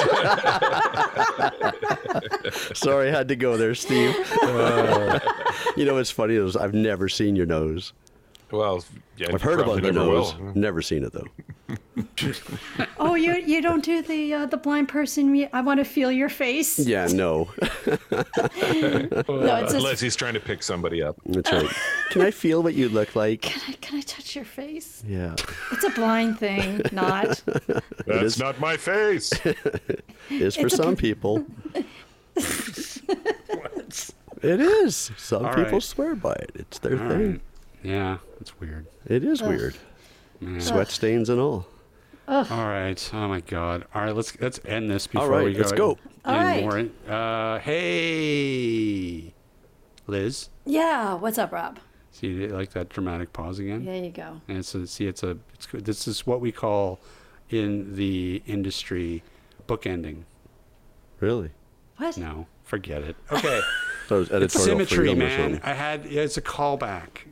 Sorry, I had to go there, Steve. Uh, you know what's funny is I've never seen your nose. Well, yeah, I've heard about the never nose. will. Never seen it though. Oh, you you don't do the uh, the blind person. I want to feel your face. Yeah, no. No, it's just, Unless he's trying to pick somebody up. That's right. Can I feel what you look like? can, I, can I touch your face? Yeah. It's a blind thing, not. That's is- not my face. Is for It's some bl- people. It is. Some All people right. swear by it. It's their All thing. right. Yeah, it's weird. It is weird. Sweat stains and all. All right. Oh my God. All right. Let's let's end this before right, we go. let's go. All any right. more. Uh, hey, Liz. Yeah. What's up, Rob? See, you like that dramatic pause again? There you go. And it's a, see, it's a, it's good. This is what we call in the industry bookending. Really? What? No, forget it. Okay, So it was editorial symmetry, man. I had yeah, it's a callback.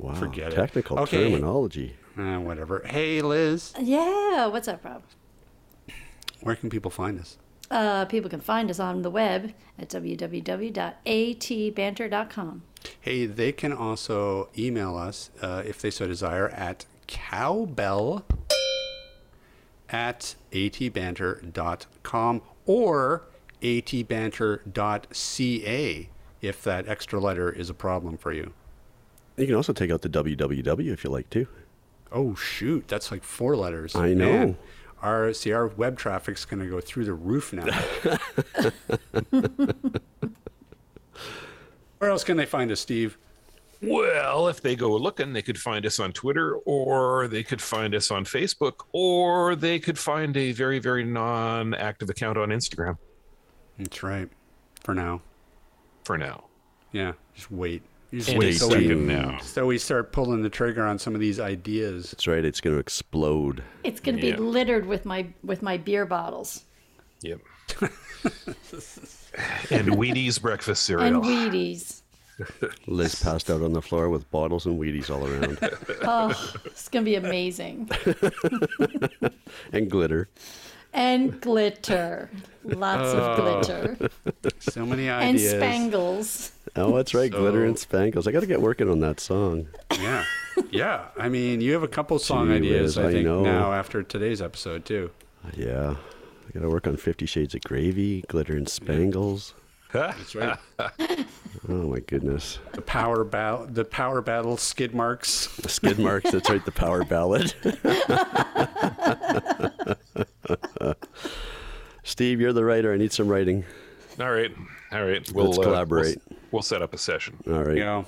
Wow. forget it. Technical Okay. terminology. Uh, whatever. Hey, Liz, Yeah. What's up, Rob? where can people find us? Uh, people can find us on the web at www.atbanter.com. Hey, they can also email us uh, if they so desire at cowbell at atbanter.com or atbanter.ca if that extra letter is a problem for you. You can also take out the www if you like to. Oh shoot, that's like four letters. I know. Man, our see our web traffic's gonna go through the roof now. Where else can they find us, Steve? Well, if they go looking, they could find us on Twitter, or they could find us on Facebook, or they could find a very, very non-active account on Instagram. That's right. For now. For now, Yeah. Just wait. You just wait so we, now. so we start pulling the trigger on some of these ideas. That's right. It's going to explode. It's going to Yeah. be littered with my with my beer bottles Yep. and Wheaties breakfast cereal. and. Wheaties. Liz passed out on the floor with bottles and Wheaties all around Oh, it's going to be amazing. and glitter. And glitter. Lots of oh. glitter. So many ideas. And spangles. Oh, that's right. glitter and spangles. I got to get working on that song. Yeah. Yeah. I mean, you have a couple song Gee ideas, whiz, I I think, know. now after today's episode, too. Uh, yeah. I got to work on Fifty Shades of Gravy, glitter and spangles. That's right. Oh my goodness. The power battle, the power battle skid marks. The skid marks, that's right, the power ballad. Steve, you're the writer. I need some writing. All right, all right. We'll Let's uh, collaborate. We'll, we'll set up a session. All right. You know.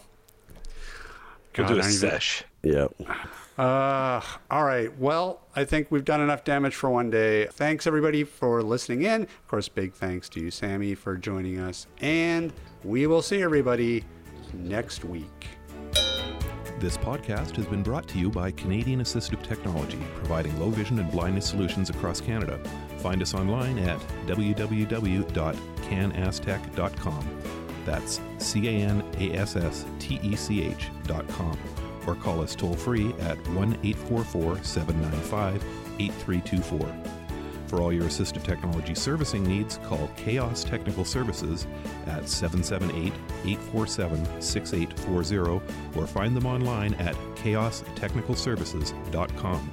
We'll God, do I a don't even- sesh. Yeah. Uh, all right. Well, I think we've done enough damage for one day. Thanks everybody for listening in. Of course, big thanks to you, Sammy, for joining us. And we will see everybody next week. This podcast has been brought to you by Canadian Assistive Technology, providing low vision and blindness solutions across Canada. Find us online at www.canasstech.com. That's C A N A S S T E C H.com. Or call us toll free at 1 844 795 8324. For all your assistive technology servicing needs, call Chaos Technical Services at 778 847 6840 or find them online at chaostechnicalservices.com.